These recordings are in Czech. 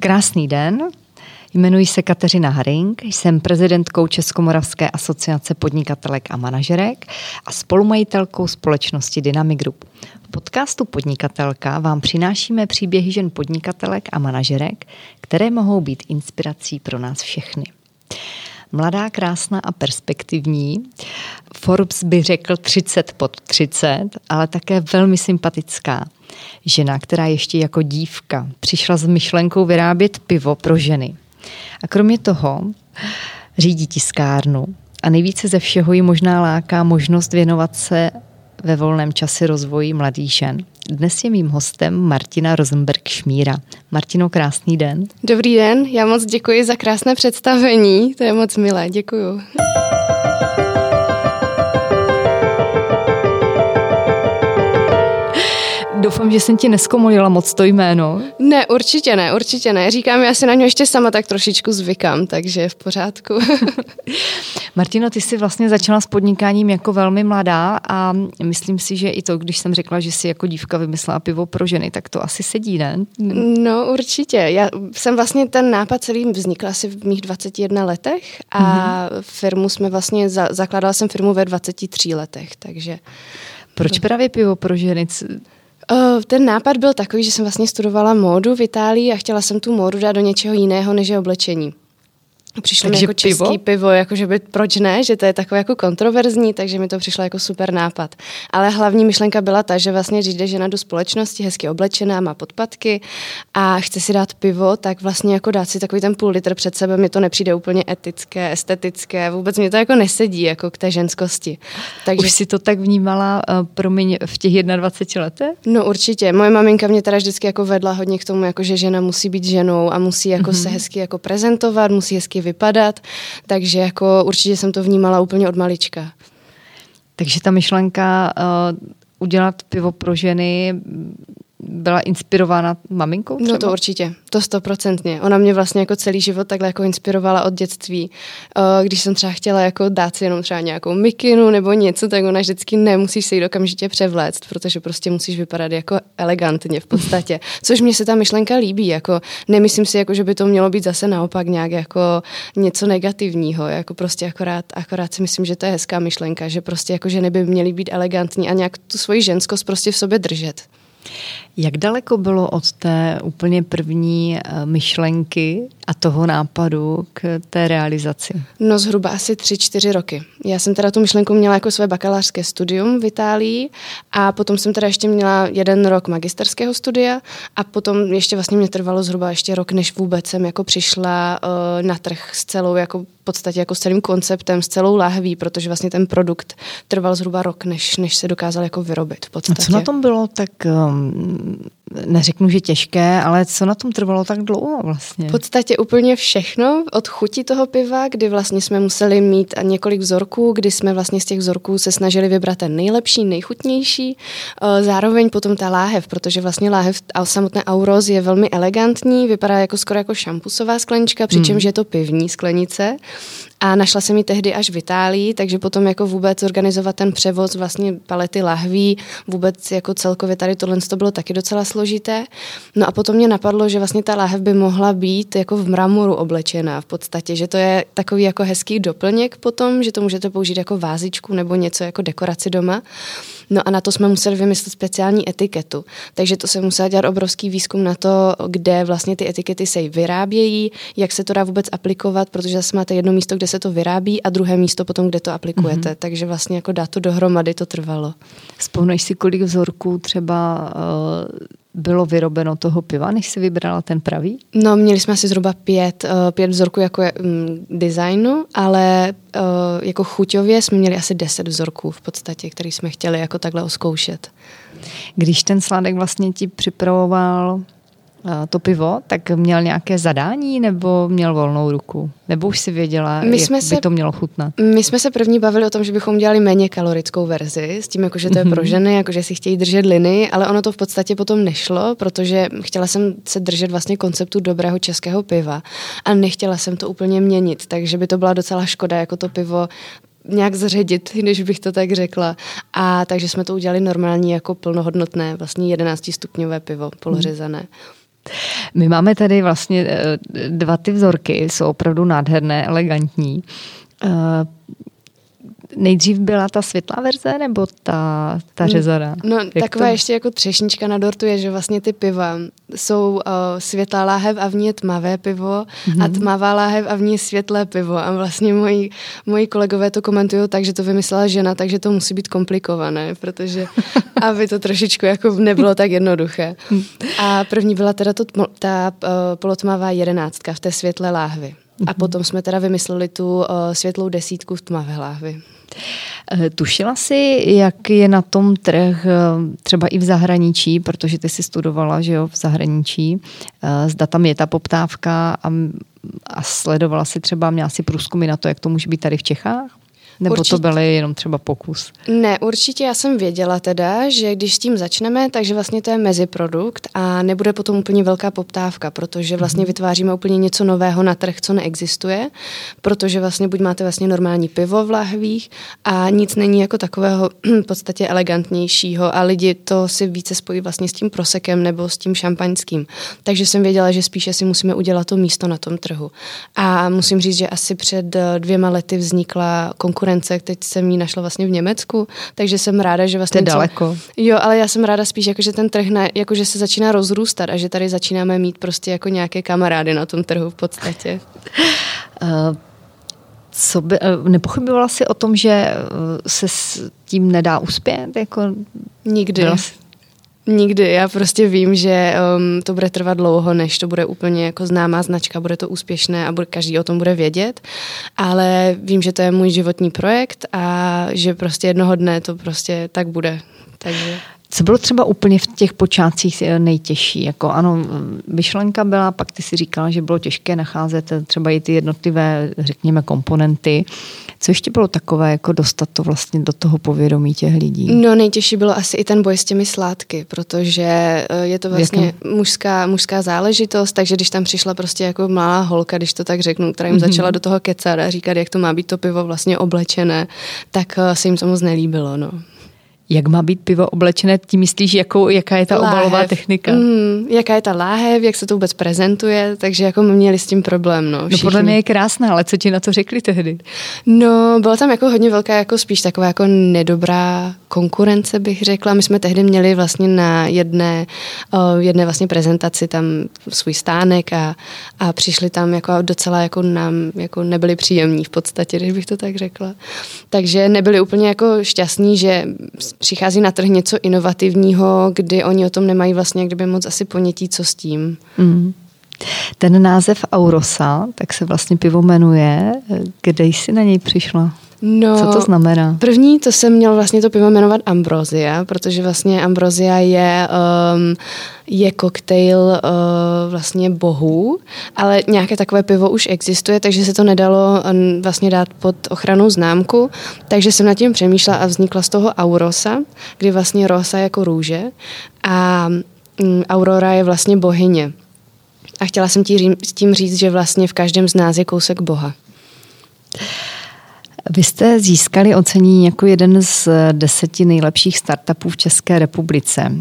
Krásný den. Jmenuji se Kateřina Haring, jsem prezidentkou Českomoravské asociace podnikatelek a manažerek a spolumajitelkou společnosti Dynamic Group. V podcastu Podnikatelka vám přinášíme příběhy žen podnikatelek a manažerek, které mohou být inspirací pro nás všechny. Mladá, krásná a perspektivní. Forbes by řekl 30 pod 30, ale také velmi sympatická. Žena, která ještě jako dívka přišla s myšlenkou vyrábět pivo pro ženy. A kromě toho řídí tiskárnu a nejvíce ze všeho ji možná láká možnost věnovat se ve volném čase rozvoji mladých žen. Dnes je mým hostem Martina Rosenberg Šmíra. Martino, krásný den. Dobrý den, já moc děkuji za krásné představení, to je moc milé, děkuju. Doufám, že jsem ti neskomolila moc to jméno. Ne, určitě ne, určitě ne. Říkám, já si na něj ještě sama tak trošičku zvykám, takže v pořádku. Martino, ty jsi vlastně začala s podnikáním jako velmi mladá a myslím si, že i to, když jsem řekla, že jsi jako dívka vymyslela pivo pro ženy, tak to asi sedí, ne? No určitě. Já jsem vlastně ten nápad celý vznikl asi v mých 21 letech a mm-hmm. firmu jsme vlastně, za, zakládala jsem firmu ve 23 letech, takže... Proč právě pivo pro ženy? Ten nápad byl takový, že jsem vlastně studovala módu v Itálii a chtěla jsem tu módu dát do něčeho jiného, než je oblečení. Přišlo takže mi jako pivo? český pivo, jako že by, proč ne, že to je takové jako kontroverzní, takže mi to přišlo jako super nápad. Ale hlavní myšlenka byla ta, že vlastně když jde žena do společnosti, hezky oblečená, má podpatky a chce si dát pivo, tak vlastně jako dát si takový ten půl litr před sebe, mi to nepřijde úplně etické, estetické, vůbec mi to jako nesedí jako k té ženskosti. Takže... Už si to tak vnímala, uh, promiň, v těch 21 letech? No určitě. Moje maminka mě teda vždycky jako vedla hodně k tomu, jako že žena musí být ženou a musí jako mm-hmm. se hezky jako prezentovat, musí hezky vypadat, takže jako určitě jsem to vnímala úplně od malička. Takže ta myšlenka uh, udělat pivo pro ženy byla inspirována maminkou třeba? No to určitě, to stoprocentně. Ona mě vlastně jako celý život takhle jako inspirovala od dětství. Eh, když jsem třeba chtěla jako dát si jenom třeba nějakou mikinu nebo něco, tak ona vždycky nemusíš se jí okamžitě převléct, protože prostě musíš vypadat jako elegantně v podstatě. Což mě se ta myšlenka líbí, jako nemyslím si, jako, že by to mělo být zase naopak nějak jako něco negativního, jako prostě akorát, akorát si myslím, že to je hezká myšlenka, že prostě jako že neby měly být elegantní a nějak tu svoji ženskost prostě v sobě držet. Jak daleko bylo od té úplně první eh, myšlenky a toho nápadu k té realizaci? No zhruba asi tři, čtyři roky. Já jsem teda tu myšlenku měla jako své bakalářské studium v Itálii a potom jsem teda ještě měla jeden rok magisterského studia a potom ještě vlastně mě trvalo zhruba ještě rok, než vůbec jsem jako přišla uh, na trh s celou jako podstatě jako s celým konceptem, s celou lahví, protože vlastně ten produkt trval zhruba rok, než, než se dokázal jako vyrobit v podstatě. A co na tom bylo tak um, neřeknu, že těžké, ale co na tom trvalo tak dlouho vlastně? V podstatě úplně všechno, od chuti toho piva, kdy vlastně jsme museli mít několik vzorků, kdy jsme vlastně z těch vzorků se snažili vybrat ten nejlepší, nejchutnější. Eh, zároveň potom ta láhev, protože vlastně láhev a samotné Auros je velmi elegantní, vypadá jako skoro jako šampusová sklenička, přičemž hmm. je to pivní sklenice. A našla jsem ji tehdy až v Itálii, takže potom jako vůbec organizovat ten převoz vlastně palety lahví, vůbec jako celkově tady tohle to bylo taky docela složité. No a potom mě napadlo, že vlastně ta láhev by mohla být jako v mramoru oblečená v podstatě, že to je takový jako hezký doplněk potom, že to můžete použít jako vázičku nebo něco jako dekoraci doma. No a na to jsme museli vymyslet speciální etiketu. Takže to se musel dělat obrovský výzkum na to, kde vlastně ty etikety se vyrábějí, jak se to dá vůbec aplikovat, protože zase máte jedno místo, kde se to vyrábí a druhé místo potom, kde to aplikujete. Mm-hmm. Takže vlastně jako dát to dohromady to trvalo. Vzpomneš si, kolik vzorků třeba uh, bylo vyrobeno toho piva, než si vybrala ten pravý? No, měli jsme asi zhruba pět, uh, pět vzorků jako je, um, designu, ale uh, jako chuťově jsme měli asi deset vzorků v podstatě, který jsme chtěli jako takhle oskoušet. Když ten sládek vlastně ti připravoval to pivo, tak měl nějaké zadání nebo měl volnou ruku? Nebo už si věděla, my jak by se, to mělo chutnat? My jsme se první bavili o tom, že bychom dělali méně kalorickou verzi, s tím, jako, že to je pro mhm. ženy, jako, že si chtějí držet liny, ale ono to v podstatě potom nešlo, protože chtěla jsem se držet vlastně konceptu dobrého českého piva a nechtěla jsem to úplně měnit, takže by to byla docela škoda, jako to pivo nějak zředit, když bych to tak řekla. A takže jsme to udělali normální jako plnohodnotné, vlastně 11 stupňové pivo, polořezané. Hmm. My máme tady vlastně eh, dva ty vzorky, jsou opravdu nádherné, elegantní. Nejdřív byla ta světlá verze nebo ta, ta mm, řezaná? No Jak taková to... ještě jako třešnička na dortu je, že vlastně ty piva jsou uh, světlá láhev a v ní je tmavé pivo mm-hmm. a mhm. tmavá láhev a v ní je světlé pivo a vlastně moji, moji kolegové to komentují tak, že to vymyslela žena, takže to musí být komplikované, protože aby to trošičku jako nebylo tak jednoduché. A první byla teda to, ta uh, polotmavá jedenáctka v té světlé láhvi. A mhm. potom jsme teda vymysleli tu uh, světlou desítku v tmavé láhvi. Eh, tušila jsi, jak je na tom trh eh, třeba i v zahraničí, protože ty jsi studovala že jo, v zahraničí, eh, zda tam je ta poptávka a, a sledovala si třeba, měla si průzkumy na to, jak to může být tady v Čechách? Nebo určitě. to byly jenom třeba pokus? Ne, určitě já jsem věděla teda, že když s tím začneme, takže vlastně to je meziprodukt a nebude potom úplně velká poptávka, protože vlastně mm-hmm. vytváříme úplně něco nového na trh, co neexistuje, protože vlastně buď máte vlastně normální pivo v lahvích a nic není jako takového v podstatě elegantnějšího a lidi to si více spojí vlastně s tím prosekem nebo s tím šampaňským. Takže jsem věděla, že spíše si musíme udělat to místo na tom trhu. A musím říct, že asi před dvěma lety vznikla konkurence konkurence, teď jsem ji našla vlastně v Německu, takže jsem ráda, že vlastně... To je daleko. Jo, ale já jsem ráda spíš, jako, že ten trh na, jako, že se začíná rozrůstat a že tady začínáme mít prostě jako nějaké kamarády na tom trhu v podstatě. uh, co by, uh, nepochybovala jsi o tom, že se s tím nedá uspět? Jako, Nikdy. Byla, Nikdy. Já prostě vím, že um, to bude trvat dlouho, než to bude úplně jako známá značka, bude to úspěšné a bude, každý o tom bude vědět. Ale vím, že to je můj životní projekt a že prostě jednoho dne to prostě tak bude. Takže... Co bylo třeba úplně v těch počátcích eh, nejtěžší? Jako ano, myšlenka byla, pak ty si říkala, že bylo těžké nacházet eh, třeba i ty jednotlivé, řekněme, komponenty. Co ještě bylo takové, jako dostat to vlastně do toho povědomí těch lidí? No nejtěžší bylo asi i ten boj s těmi sládky, protože eh, je to vlastně mužská, mužská záležitost, takže když tam přišla prostě jako malá holka, když to tak řeknu, která jim mm-hmm. začala do toho kecat a říkat, jak to má být to pivo vlastně oblečené, tak se jim to moc nelíbilo. No jak má být pivo oblečené, tím myslíš, jakou, jaká je ta láhev. obalová technika? Mm, jaká je ta láhev, jak se to vůbec prezentuje, takže jako my měli s tím problém. No, no podle mě je krásná, ale co ti na to řekli tehdy? No, byla tam jako hodně velká, jako spíš taková jako nedobrá konkurence, bych řekla. My jsme tehdy měli vlastně na jedné, uh, jedné vlastně prezentaci tam svůj stánek a, a přišli tam jako docela jako nám jako nebyli příjemní v podstatě, když bych to tak řekla. Takže nebyli úplně jako šťastní, že přichází na trh něco inovativního, kdy oni o tom nemají vlastně kdyby moc asi ponětí, co s tím. Mm. Ten název Aurosa, tak se vlastně pivo jmenuje. Kde jsi na něj přišla? No, Co to znamená? První, to jsem měl vlastně to pivo jmenovat Ambrosia, protože vlastně Ambrosia je, um, je koktejl uh, vlastně bohů, ale nějaké takové pivo už existuje, takže se to nedalo um, vlastně dát pod ochranou známku, takže jsem nad tím přemýšlela a vznikla z toho Aurosa, kdy vlastně rosa jako růže a um, Aurora je vlastně bohyně. A chtěla jsem tím říct, že vlastně v každém z nás je kousek boha. Vy jste získali ocenění jako jeden z deseti nejlepších startupů v České republice.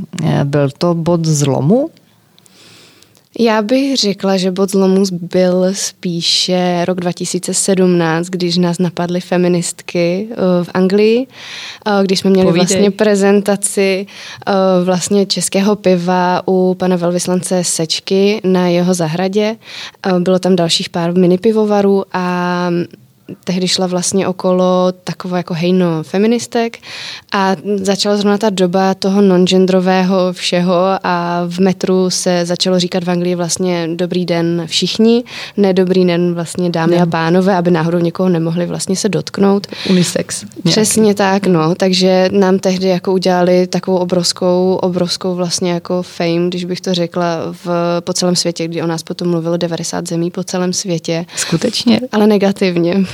Byl to bod zlomu? Já bych řekla, že bod zlomu byl spíše rok 2017, když nás napadly feministky eh, v Anglii, eh, když jsme měli Povídej. vlastně prezentaci eh, vlastně českého piva u pana velvyslance Sečky na jeho zahradě. Bylo tam dalších pár mini pivovarů a tehdy šla vlastně okolo takové jako hejno feministek a začala zrovna ta doba toho non-genderového všeho a v metru se začalo říkat v Anglii vlastně dobrý den všichni, ne dobrý den vlastně dámy ne. a pánové, aby náhodou někoho nemohli vlastně se dotknout. Unisex. Nějaký. Přesně tak, no, takže nám tehdy jako udělali takovou obrovskou, obrovskou vlastně jako fame, když bych to řekla, v, po celém světě, kdy o nás potom mluvilo 90 zemí po celém světě. Skutečně? Ale negativně.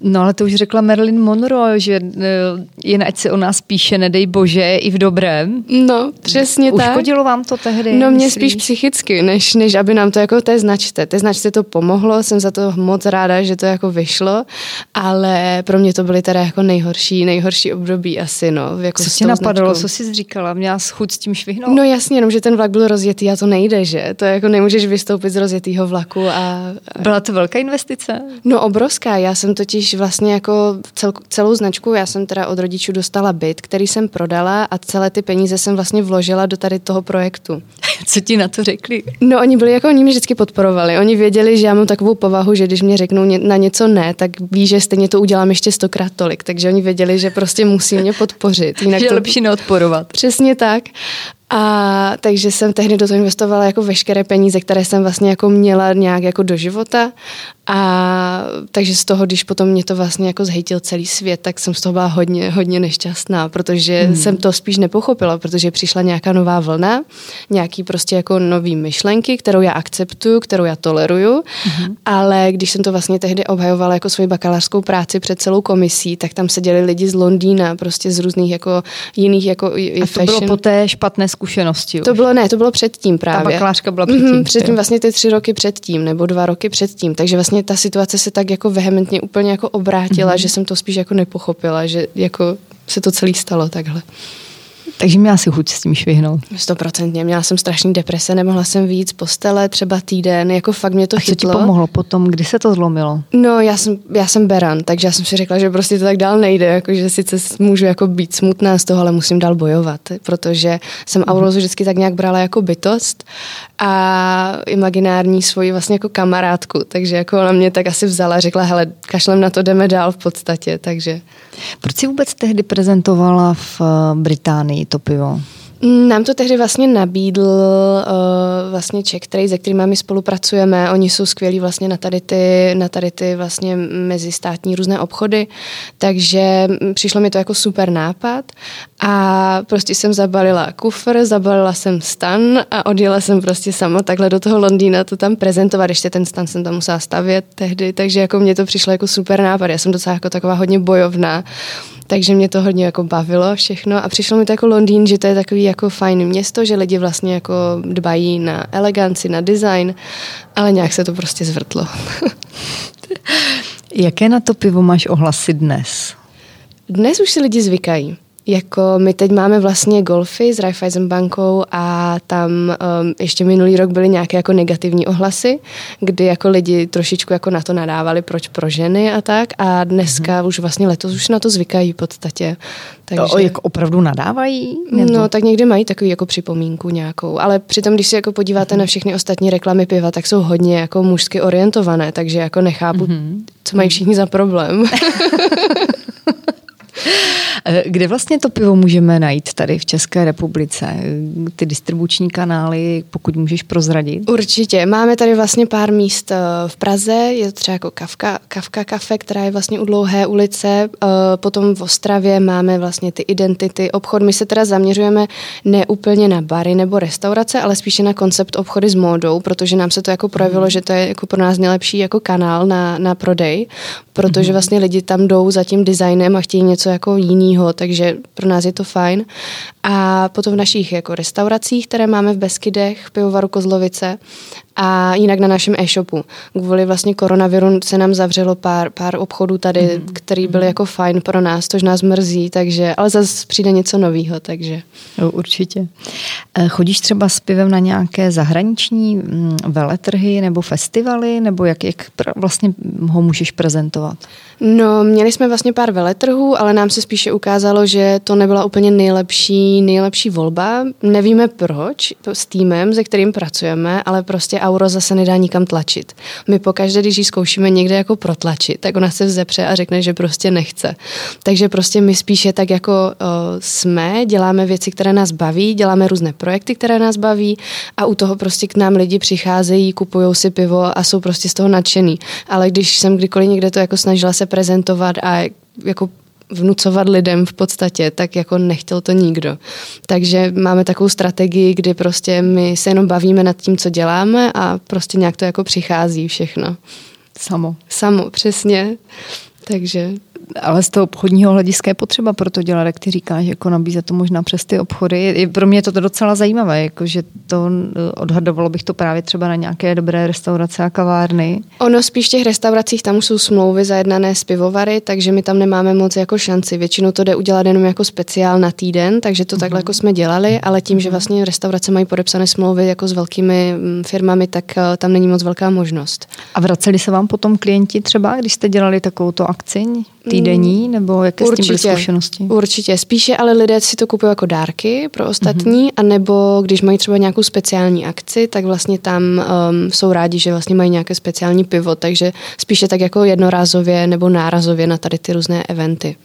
No ale to už řekla Marilyn Monroe, že eh, jen ať se o nás píše, nedej bože, i v dobrém. No, přesně Uškodilo tak. Uškodilo vám to tehdy? No mě spíš psychicky, než, než aby nám to jako té značce. Té značce to pomohlo, jsem za to moc ráda, že to jako vyšlo, ale pro mě to byly teda jako nejhorší, nejhorší období asi, no. Jako co tě napadalo, značkou. co jsi říkala? Měla chuť s tím švihnout? No jasně, jenom že ten vlak byl rozjetý a to nejde, že? To jako nemůžeš vystoupit z rozjetého vlaku a... Byla to velká investice? No obrovská, já jsem totiž vlastně jako cel, celou značku, já jsem teda od rodičů dostala byt, který jsem prodala a celé ty peníze jsem vlastně vložila do tady toho projektu. Co ti na to řekli? No oni byli jako, oni mě vždycky podporovali. Oni věděli, že já mám takovou povahu, že když mě řeknou na něco ne, tak ví, že stejně to udělám ještě stokrát tolik. Takže oni věděli, že prostě musí mě podpořit. Jinak že to... lepší neodporovat. Přesně tak. A takže jsem tehdy do toho investovala jako veškeré peníze, které jsem vlastně jako měla nějak jako do života. A takže z toho, když potom mě to vlastně jako zhejtil celý svět, tak jsem z toho byla hodně, hodně nešťastná, protože hmm. jsem to spíš nepochopila, protože přišla nějaká nová vlna, nějaký prostě jako nový myšlenky, kterou já akceptuju, kterou já toleruju, hmm. ale když jsem to vlastně tehdy obhajovala jako svoji bakalářskou práci před celou komisí, tak tam seděli lidi z Londýna, prostě z různých jako jiných jako A to fashion. bylo po té špatné zkušenosti. To bylo ne, to bylo předtím právě. Ta bakalářka byla předtím. Mm-hmm, předtím vlastně ty tři roky předtím, nebo dva roky předtím. Takže vlastně ta situace se tak jako vehementně úplně jako obrátila, mm-hmm. že jsem to spíš jako nepochopila, že jako se to celý stalo takhle. Takže měla si chuť s tím švihnout. Stoprocentně. Měla jsem strašný deprese, nemohla jsem víc postele, třeba týden, jako fakt mě to A chytlo. co ti pomohlo potom, kdy se to zlomilo? No, já jsem, já jsem beran, takže já jsem si řekla, že prostě to tak dál nejde, jako, že sice můžu jako být smutná z toho, ale musím dál bojovat, protože jsem mm. Aurozu vždycky tak nějak brala jako bytost a imaginární svoji vlastně jako kamarádku, takže jako ona mě tak asi vzala, řekla, hele, kašlem na to, jdeme dál v podstatě, takže. Proč jsi vůbec tehdy prezentovala v eh, Británii to pivo? Nám to tehdy vlastně nabídl uh, vlastně Czech Trade, se kterými my spolupracujeme. Oni jsou skvělí vlastně na tady ty, na tady ty vlastně mezistátní různé obchody, takže přišlo mi to jako super nápad a prostě jsem zabalila kufr, zabalila jsem stan a odjela jsem prostě sama takhle do toho Londýna to tam prezentovat. Ještě ten stan jsem tam musela stavět tehdy, takže jako mě to přišlo jako super nápad. Já jsem docela jako taková hodně bojovná takže mě to hodně jako bavilo všechno a přišlo mi to jako Londýn, že to je takový jako fajn město, že lidi vlastně jako dbají na eleganci, na design, ale nějak se to prostě zvrtlo. Jaké na to pivo máš ohlasy dnes? Dnes už si lidi zvykají. Jako my teď máme vlastně golfy s Raiffeisen bankou a tam um, ještě minulý rok byly nějaké jako negativní ohlasy, kdy jako lidi trošičku jako na to nadávali, proč pro ženy a tak a dneska mm-hmm. už vlastně letos už na to zvykají v podstatě. Takže... O, jako opravdu nadávají? Nebo? No, tak někdy mají takový jako připomínku nějakou, ale přitom, když si jako podíváte mm-hmm. na všechny ostatní reklamy piva, tak jsou hodně jako mužsky orientované, takže jako nechápu, mm-hmm. co mají všichni za problém. Eh, kde vlastně to pivo můžeme najít tady v České republice? Ty distribuční kanály, pokud můžeš prozradit? Určitě. Máme tady vlastně pár míst eh, v Praze, je to třeba jako Kavka, Kavka kafe, která je vlastně u Dlouhé ulice. Eh, potom v Ostravě máme vlastně ty identity obchod. My se teda zaměřujeme ne úplně na bary nebo restaurace, ale spíše na koncept obchody s módou, protože nám se to jako projevilo, mm. že to je jako pro nás nejlepší jako kanál na, na prodej, protože mm. vlastně lidi tam jdou za tím designem a chtějí něco jako jinýho, takže pro nás je to fajn. A potom v našich jako restauracích, které máme v Beskydech, pivovaru Kozlovice a jinak na našem e-shopu. Kvůli vlastně koronaviru se nám zavřelo pár, pár obchodů tady, mm. který byly mm. jako fajn pro nás, tož nás mrzí, takže, ale zase přijde něco nového, takže. No, určitě. Eh, chodíš třeba s pivem na nějaké zahraniční mm, veletrhy nebo festivaly, nebo jak, jak vlastně ho můžeš prezentovat? No, měli jsme vlastně pár veletrhů, ale nám se spíše ukázalo, že to nebyla úplně nejlepší, nejlepší volba. Nevíme proč, to s týmem, se kterým pracujeme, ale prostě Auro zase nedá nikam tlačit. My pokaždé, když ji zkoušíme někde jako protlačit, tak ona se vzepře a řekne, že prostě nechce. Takže prostě my spíše tak jako o, jsme, děláme věci, které nás baví, děláme různé projekty, které nás baví a u toho prostě k nám lidi přicházejí, kupují si pivo a jsou prostě z toho nadšený. Ale když jsem kdykoliv někde to jako snažila se prezentovat a jako vnucovat lidem v podstatě, tak jako nechtěl to nikdo. Takže máme takovou strategii, kdy prostě my se jenom bavíme nad tím, co děláme a prostě nějak to jako přichází všechno. Samo. Samo, přesně. Takže ale z toho obchodního hlediska je potřeba proto dělat, jak ty říkáš, jako nabízet to možná přes ty obchody. Pro mě je to docela zajímavé, jako že to odhadovalo bych to právě třeba na nějaké dobré restaurace a kavárny. Ono spíš v těch restauracích tam jsou smlouvy zajednané z pivovary, takže my tam nemáme moc jako šanci. Většinou to jde udělat jenom jako speciál na týden, takže to mm-hmm. takhle jako jsme dělali, ale tím, že mhm. vlastně restaurace mají podepsané smlouvy jako s velkými mm, firmami, tak eh, tam není moc velká možnost. A vraceli se vám potom klienti třeba, když jste dělali takovou akci? Týdenní, mm, nebo jaké určitě, s tím byly zkušenosti? Určitě, spíše ale lidé si to kupují jako dárky pro ostatní, mm-hmm. anebo když mají třeba nějakou speciální akci, tak vlastně tam um, jsou rádi, že vlastně mají nějaké speciální pivo, takže spíše tak jako jednorázově nebo nárazově na tady ty různé eventy.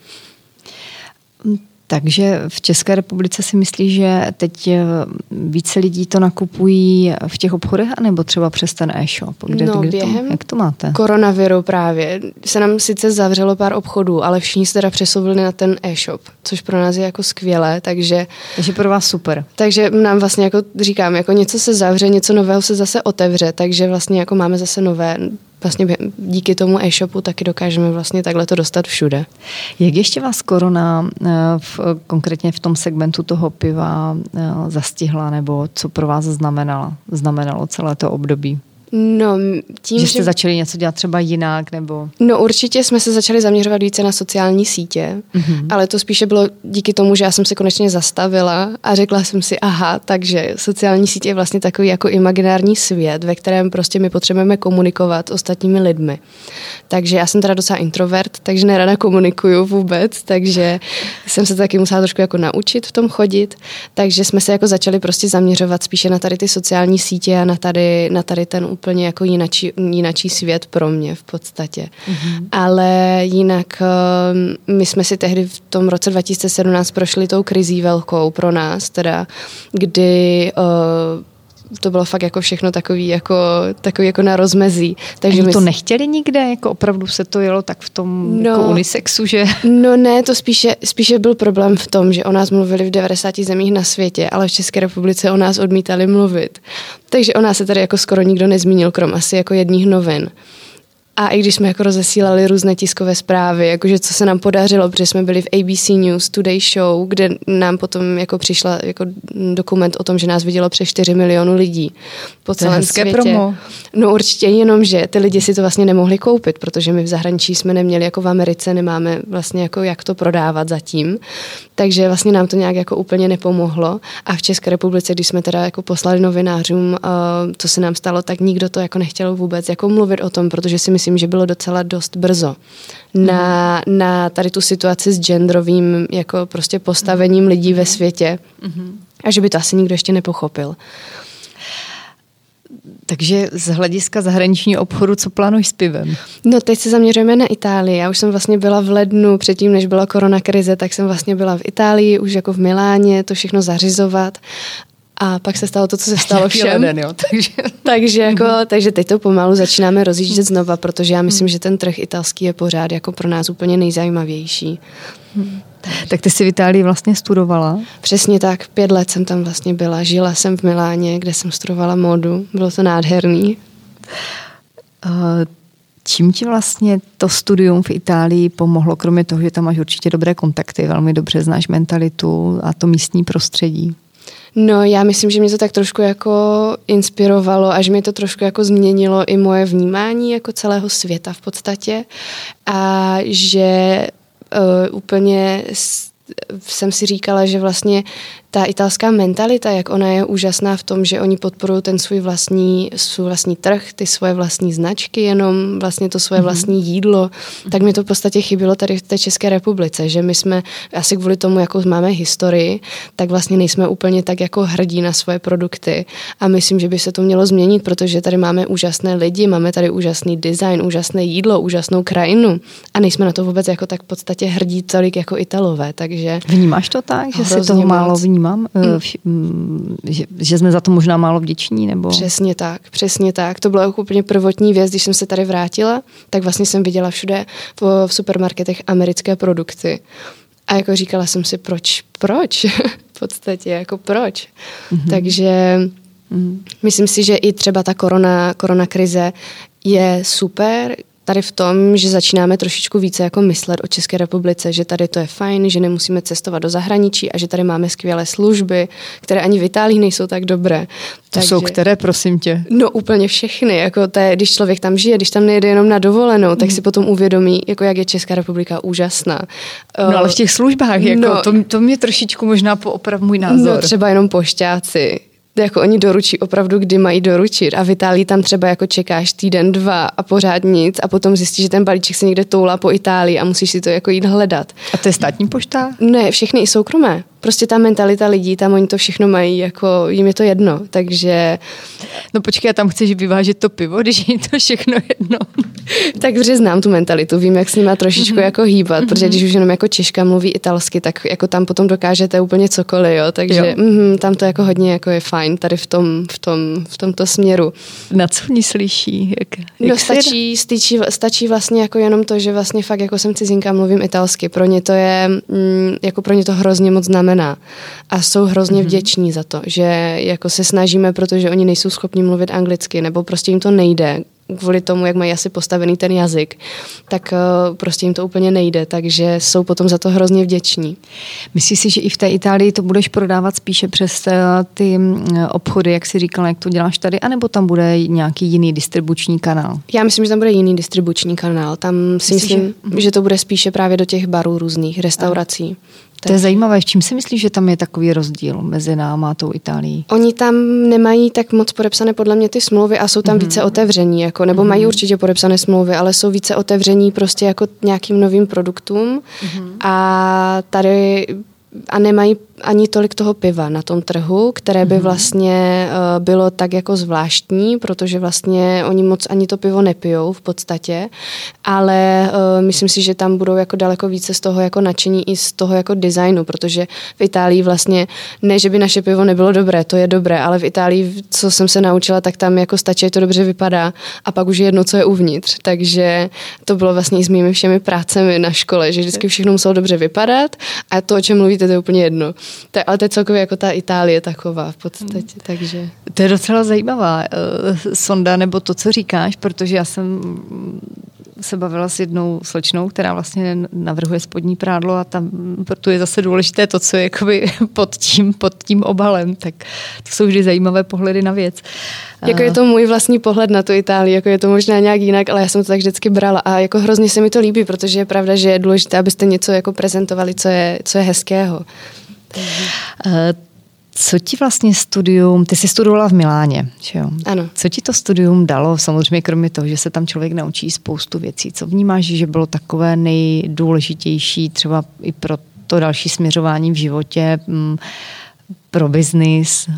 Takže v České republice si myslí, že teď eh, více lidí to nakupují v těch obchodech, anebo třeba přes ten e-shop? Kde, no, kde během to, jak to máte? koronaviru právě se nám sice zavřelo pár obchodů, ale všichni se teda přesouvili na ten e-shop, což pro nás je jako skvělé, takže... Takže pro vás super. Takže nám vlastně jako říkám, jako něco se zavře, něco nového se zase otevře, takže vlastně jako máme zase nové vlastně díky tomu e-shopu taky dokážeme vlastně takhle to dostat všude. Jak ještě vás korona eh, v, konkrétně v tom segmentu toho piva eh, zastihla, nebo co pro vás znamenala, znamenalo celé to období? No, tím, že jste že... začali něco dělat třeba jinak, nebo... No určitě jsme se začali zaměřovat více na sociální sítě, mm-hmm. ale to spíše bylo díky tomu, že já jsem se konečně zastavila a řekla jsem si, aha, takže sociální sítě je vlastně takový jako imaginární svět, ve kterém prostě my potřebujeme komunikovat s ostatními lidmi. Takže já jsem teda docela introvert, takže nerada komunikuju vůbec, takže jsem se taky musela trošku jako naučit v tom chodit, takže jsme se jako začali prostě zaměřovat spíše na tady ty sociální sítě a na tady, na tady ten úplně jako jinačí, jinačí svět pro mě v podstatě. Mm-hmm. Ale jinak eh, my jsme si tehdy v tom roce 2017 prošli tou krizí velkou pro nás, teda kdy uh, to bylo fakt jako všechno takový jako, takový jako na rozmezí. Takže my to nechtěli nikde? Jako opravdu se to jelo tak v tom no, jako unisexu, že? No ne, to spíše, spíše byl problém v tom, že o nás mluvili v 90 zemích na světě, ale v České republice o nás odmítali mluvit. Takže o nás se tady jako skoro nikdo nezmínil, krom asi jako jedních novin. A i když jsme jako rozesílali různé tiskové zprávy, jakože co se nám podařilo, protože jsme byli v ABC News Today Show, kde nám potom jako přišla jako dokument o tom, že nás vidělo přes 4 milionu lidí po celém světě. Promo. No určitě jenom, že ty lidi si to vlastně nemohli koupit, protože my v zahraničí jsme neměli jako v Americe, nemáme vlastně jako jak to prodávat zatím. Takže vlastně nám to nějak jako úplně nepomohlo. A v České republice, když jsme teda jako poslali novinářům, co se nám stalo, tak nikdo to jako nechtěl vůbec jako mluvit o tom, protože si myslím, že bylo docela dost brzo na, mm. na tady tu situaci s genderovým jako prostě postavením lidí ve světě. Mm. A že by to asi nikdo ještě nepochopil. Takže z hlediska zahraničního obchodu, co plánuješ s pivem? No teď se zaměřujeme na Itálii. Já už jsem vlastně byla v lednu, předtím, než byla korona krize, tak jsem vlastně byla v Itálii, už jako v Miláně, to všechno zařizovat. A pak se stalo to, co se stalo všem. Leden, jo, takže. takže, jako, takže teď to pomalu začínáme rozjíždět znova, protože já myslím, že ten trh italský je pořád jako pro nás úplně nejzajímavější. Tak ty jsi v Itálii vlastně studovala? Přesně tak, pět let jsem tam vlastně byla. Žila jsem v Miláně, kde jsem studovala módu. Bylo to nádherný. Uh, čím ti vlastně to studium v Itálii pomohlo, kromě toho, že tam máš určitě dobré kontakty, velmi dobře znáš mentalitu a to místní prostředí? No, já myslím, že mě to tak trošku jako inspirovalo a že mě to trošku jako změnilo i moje vnímání jako celého světa v podstatě. A že uh, úplně jsem si říkala, že vlastně ta italská mentalita, jak ona je úžasná v tom, že oni podporují ten svůj vlastní, svůj vlastní trh, ty svoje vlastní značky, jenom vlastně to svoje mm-hmm. vlastní jídlo, tak mi to v podstatě chybilo tady v té České republice, že my jsme asi kvůli tomu, jako máme historii, tak vlastně nejsme úplně tak jako hrdí na svoje produkty a myslím, že by se to mělo změnit, protože tady máme úžasné lidi, máme tady úžasný design, úžasné jídlo, úžasnou krajinu a nejsme na to vůbec jako tak v podstatě hrdí tolik jako Italové, takže... Vnímáš to tak, že si toho málo vnímáš? Vnímám, mm. mm. že, že jsme za to možná málo vděční? Nebo... Přesně tak, přesně tak. To byla úplně prvotní věc, když jsem se tady vrátila, tak vlastně jsem viděla všude v, v supermarketech americké produkty. A jako říkala jsem si, proč, proč? v podstatě, jako proč? Mm-hmm. Takže mm. myslím si, že i třeba ta korona, korona krize je super, tady v tom, že začínáme trošičku více jako myslet o České republice, že tady to je fajn, že nemusíme cestovat do zahraničí a že tady máme skvělé služby, které ani v Itálii nejsou tak dobré. To Takže, jsou které, prosím tě? No úplně všechny. Jako to je, když člověk tam žije, když tam nejde jenom na dovolenou, tak mm. si potom uvědomí, jako jak je Česká republika úžasná. No ale v těch službách, jako, no, to, to mě trošičku možná pooprav můj názor. No třeba jenom pošťáci jako oni doručí opravdu, kdy mají doručit a v Itálii tam třeba jako čekáš týden, dva a pořád nic a potom zjistíš, že ten balíček se někde toulá po Itálii a musíš si to jako jít hledat. A to je státní pošta? Ne, všechny i soukromé prostě ta mentalita lidí, tam oni to všechno mají, jako jim je to jedno, takže... No počkej, já tam chceš vyvážet to pivo, když je to všechno jedno. tak protože znám tu mentalitu, vím, jak s nima trošičku mm-hmm. jako hýbat, protože když už jenom jako Češka mluví italsky, tak jako tam potom dokážete úplně cokoliv, jo, takže jo. Mm, tam to jako hodně jako je fajn tady v tom, v tom, v tomto směru. Na co oni slyší? Jak, jak no stačí, stačí, stačí vlastně jako jenom to, že vlastně fakt jako jsem cizinka, mluvím italsky, pro ně to je, mm, jako pro ně to hrozně moc znamená znamená. A jsou hrozně mm-hmm. vděční za to, že jako se snažíme, protože oni nejsou schopni mluvit anglicky, nebo prostě jim to nejde kvůli tomu, jak mají asi postavený ten jazyk, tak uh, prostě jim to úplně nejde, takže jsou potom za to hrozně vděční. Myslíš si, že i v té Itálii to budeš prodávat spíše přes uh, ty uh, obchody, jak jsi říkala, jak to děláš tady, anebo tam bude nějaký jiný distribuční kanál? Já myslím, že tam bude jiný distribuční kanál. Tam si Myslíš, myslím, že... že to bude spíše právě do těch barů různých, restaurací. Aha. To je zajímavé. V čím si myslíš, že tam je takový rozdíl mezi náma a tou Itálií? Oni tam nemají tak moc podepsané podle mě ty smlouvy a jsou tam mm-hmm. více otevření, jako, nebo mm-hmm. mají určitě podepsané smlouvy, ale jsou více otevření prostě jako nějakým novým produktům. Mm-hmm. A tady a nemají ani tolik toho piva na tom trhu, které by mhm. vlastně uh, bylo tak jako zvláštní, protože vlastně oni moc ani to pivo nepijou v podstatě, ale uh, myslím si, že tam budou jako daleko více z toho jako nadšení i z toho jako designu, protože v Itálii vlastně ne, že by naše pivo nebylo dobré, to je dobré, ale v Itálii, co jsem se naučila, tak tam jako stačí, to dobře vypadá a pak už je jedno, co je uvnitř, takže to bylo vlastně i s mými všemi prácemi na škole, že vždycky všechno muselo dobře vypadat a to, o čem mluvíte, to je úplně jedno. To, ale to je celkově jako ta Itálie taková v podstatě, hmm. takže... To je docela zajímavá uh, sonda, nebo to, co říkáš, protože já jsem se bavila s jednou slečnou, která vlastně navrhuje spodní prádlo a tam proto je zase důležité to, co je jakoby pod tím, pod tím obalem. Tak to jsou vždy zajímavé pohledy na věc. Jako je to můj vlastní pohled na tu Itálii, jako je to možná nějak jinak, ale já jsem to tak vždycky brala a jako hrozně se mi to líbí, protože je pravda, že je důležité, abyste něco jako prezentovali, co je, co je hezkého. Uh, co ti vlastně studium, ty jsi studovala v Miláně, že jo? Ano. Co ti to studium dalo, samozřejmě kromě toho, že se tam člověk naučí spoustu věcí? Co vnímáš, že bylo takové nejdůležitější třeba i pro to další směřování v životě, mm, pro biznis?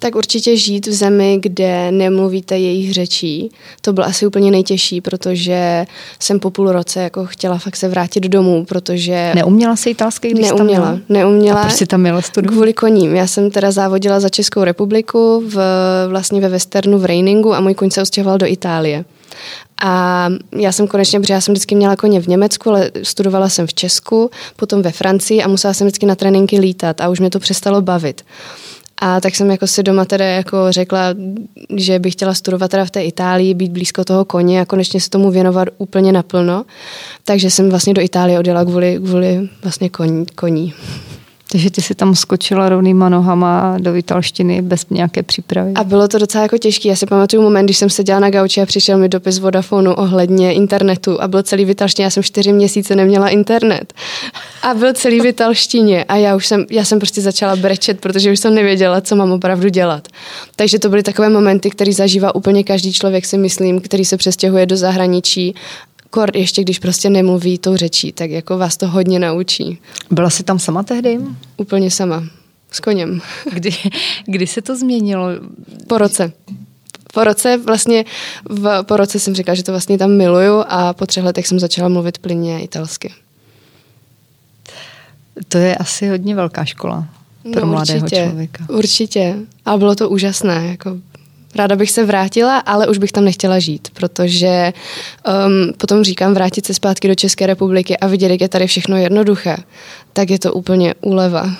Tak určitě žít v zemi, kde nemluvíte jejich řečí, to bylo asi úplně nejtěžší, protože jsem po půl roce jako chtěla fakt se vrátit domů, protože... Neuměla se italsky, když neuměla, tam neuměla. A proč jsi tam měla studovat? Kvůli koním. Já jsem teda závodila za Českou republiku v, vlastně ve Westernu v Reiningu a můj koň se ostěhoval do Itálie. A já jsem konečně, protože já jsem vždycky měla koně v Německu, ale studovala jsem v Česku, potom ve Francii a musela jsem vždycky na tréninky lítat a už mě to přestalo bavit. A tak jsem jako si doma teda jako řekla, že bych chtěla studovat teda v té Itálii, být blízko toho koně a konečně se tomu věnovat úplně naplno. Takže jsem vlastně do Itálie odjela kvůli, kvůli vlastně koní. koní. Takže ty si tam skočila rovnýma nohama do italštiny bez nějaké přípravy. A bylo to docela jako těžké. Já si pamatuju moment, když jsem seděla na gauči a přišel mi dopis Vodafonu ohledně internetu a byl celý v italštině. Já jsem čtyři měsíce neměla internet. A byl celý v italštině. A já už jsem, já jsem prostě začala brečet, protože už jsem nevěděla, co mám opravdu dělat. Takže to byly takové momenty, které zažívá úplně každý člověk, si myslím, který se přestěhuje do zahraničí kor ještě když prostě nemluví tou řečí, tak jako vás to hodně naučí. Byla jsi tam sama tehdy? Úplně sama. S koněm. Kdy, kdy se to změnilo? Po roce. Po roce vlastně, v, po roce jsem říkala, že to vlastně tam miluju a po třech letech jsem začala mluvit plynně italsky. To je asi hodně velká škola pro no, mladého určitě, člověka. Určitě. A bylo to úžasné. Jako Ráda bych se vrátila, ale už bych tam nechtěla žít, protože um, potom říkám vrátit se zpátky do České republiky a vidět, jak je tady všechno jednoduché, tak je to úplně úleva.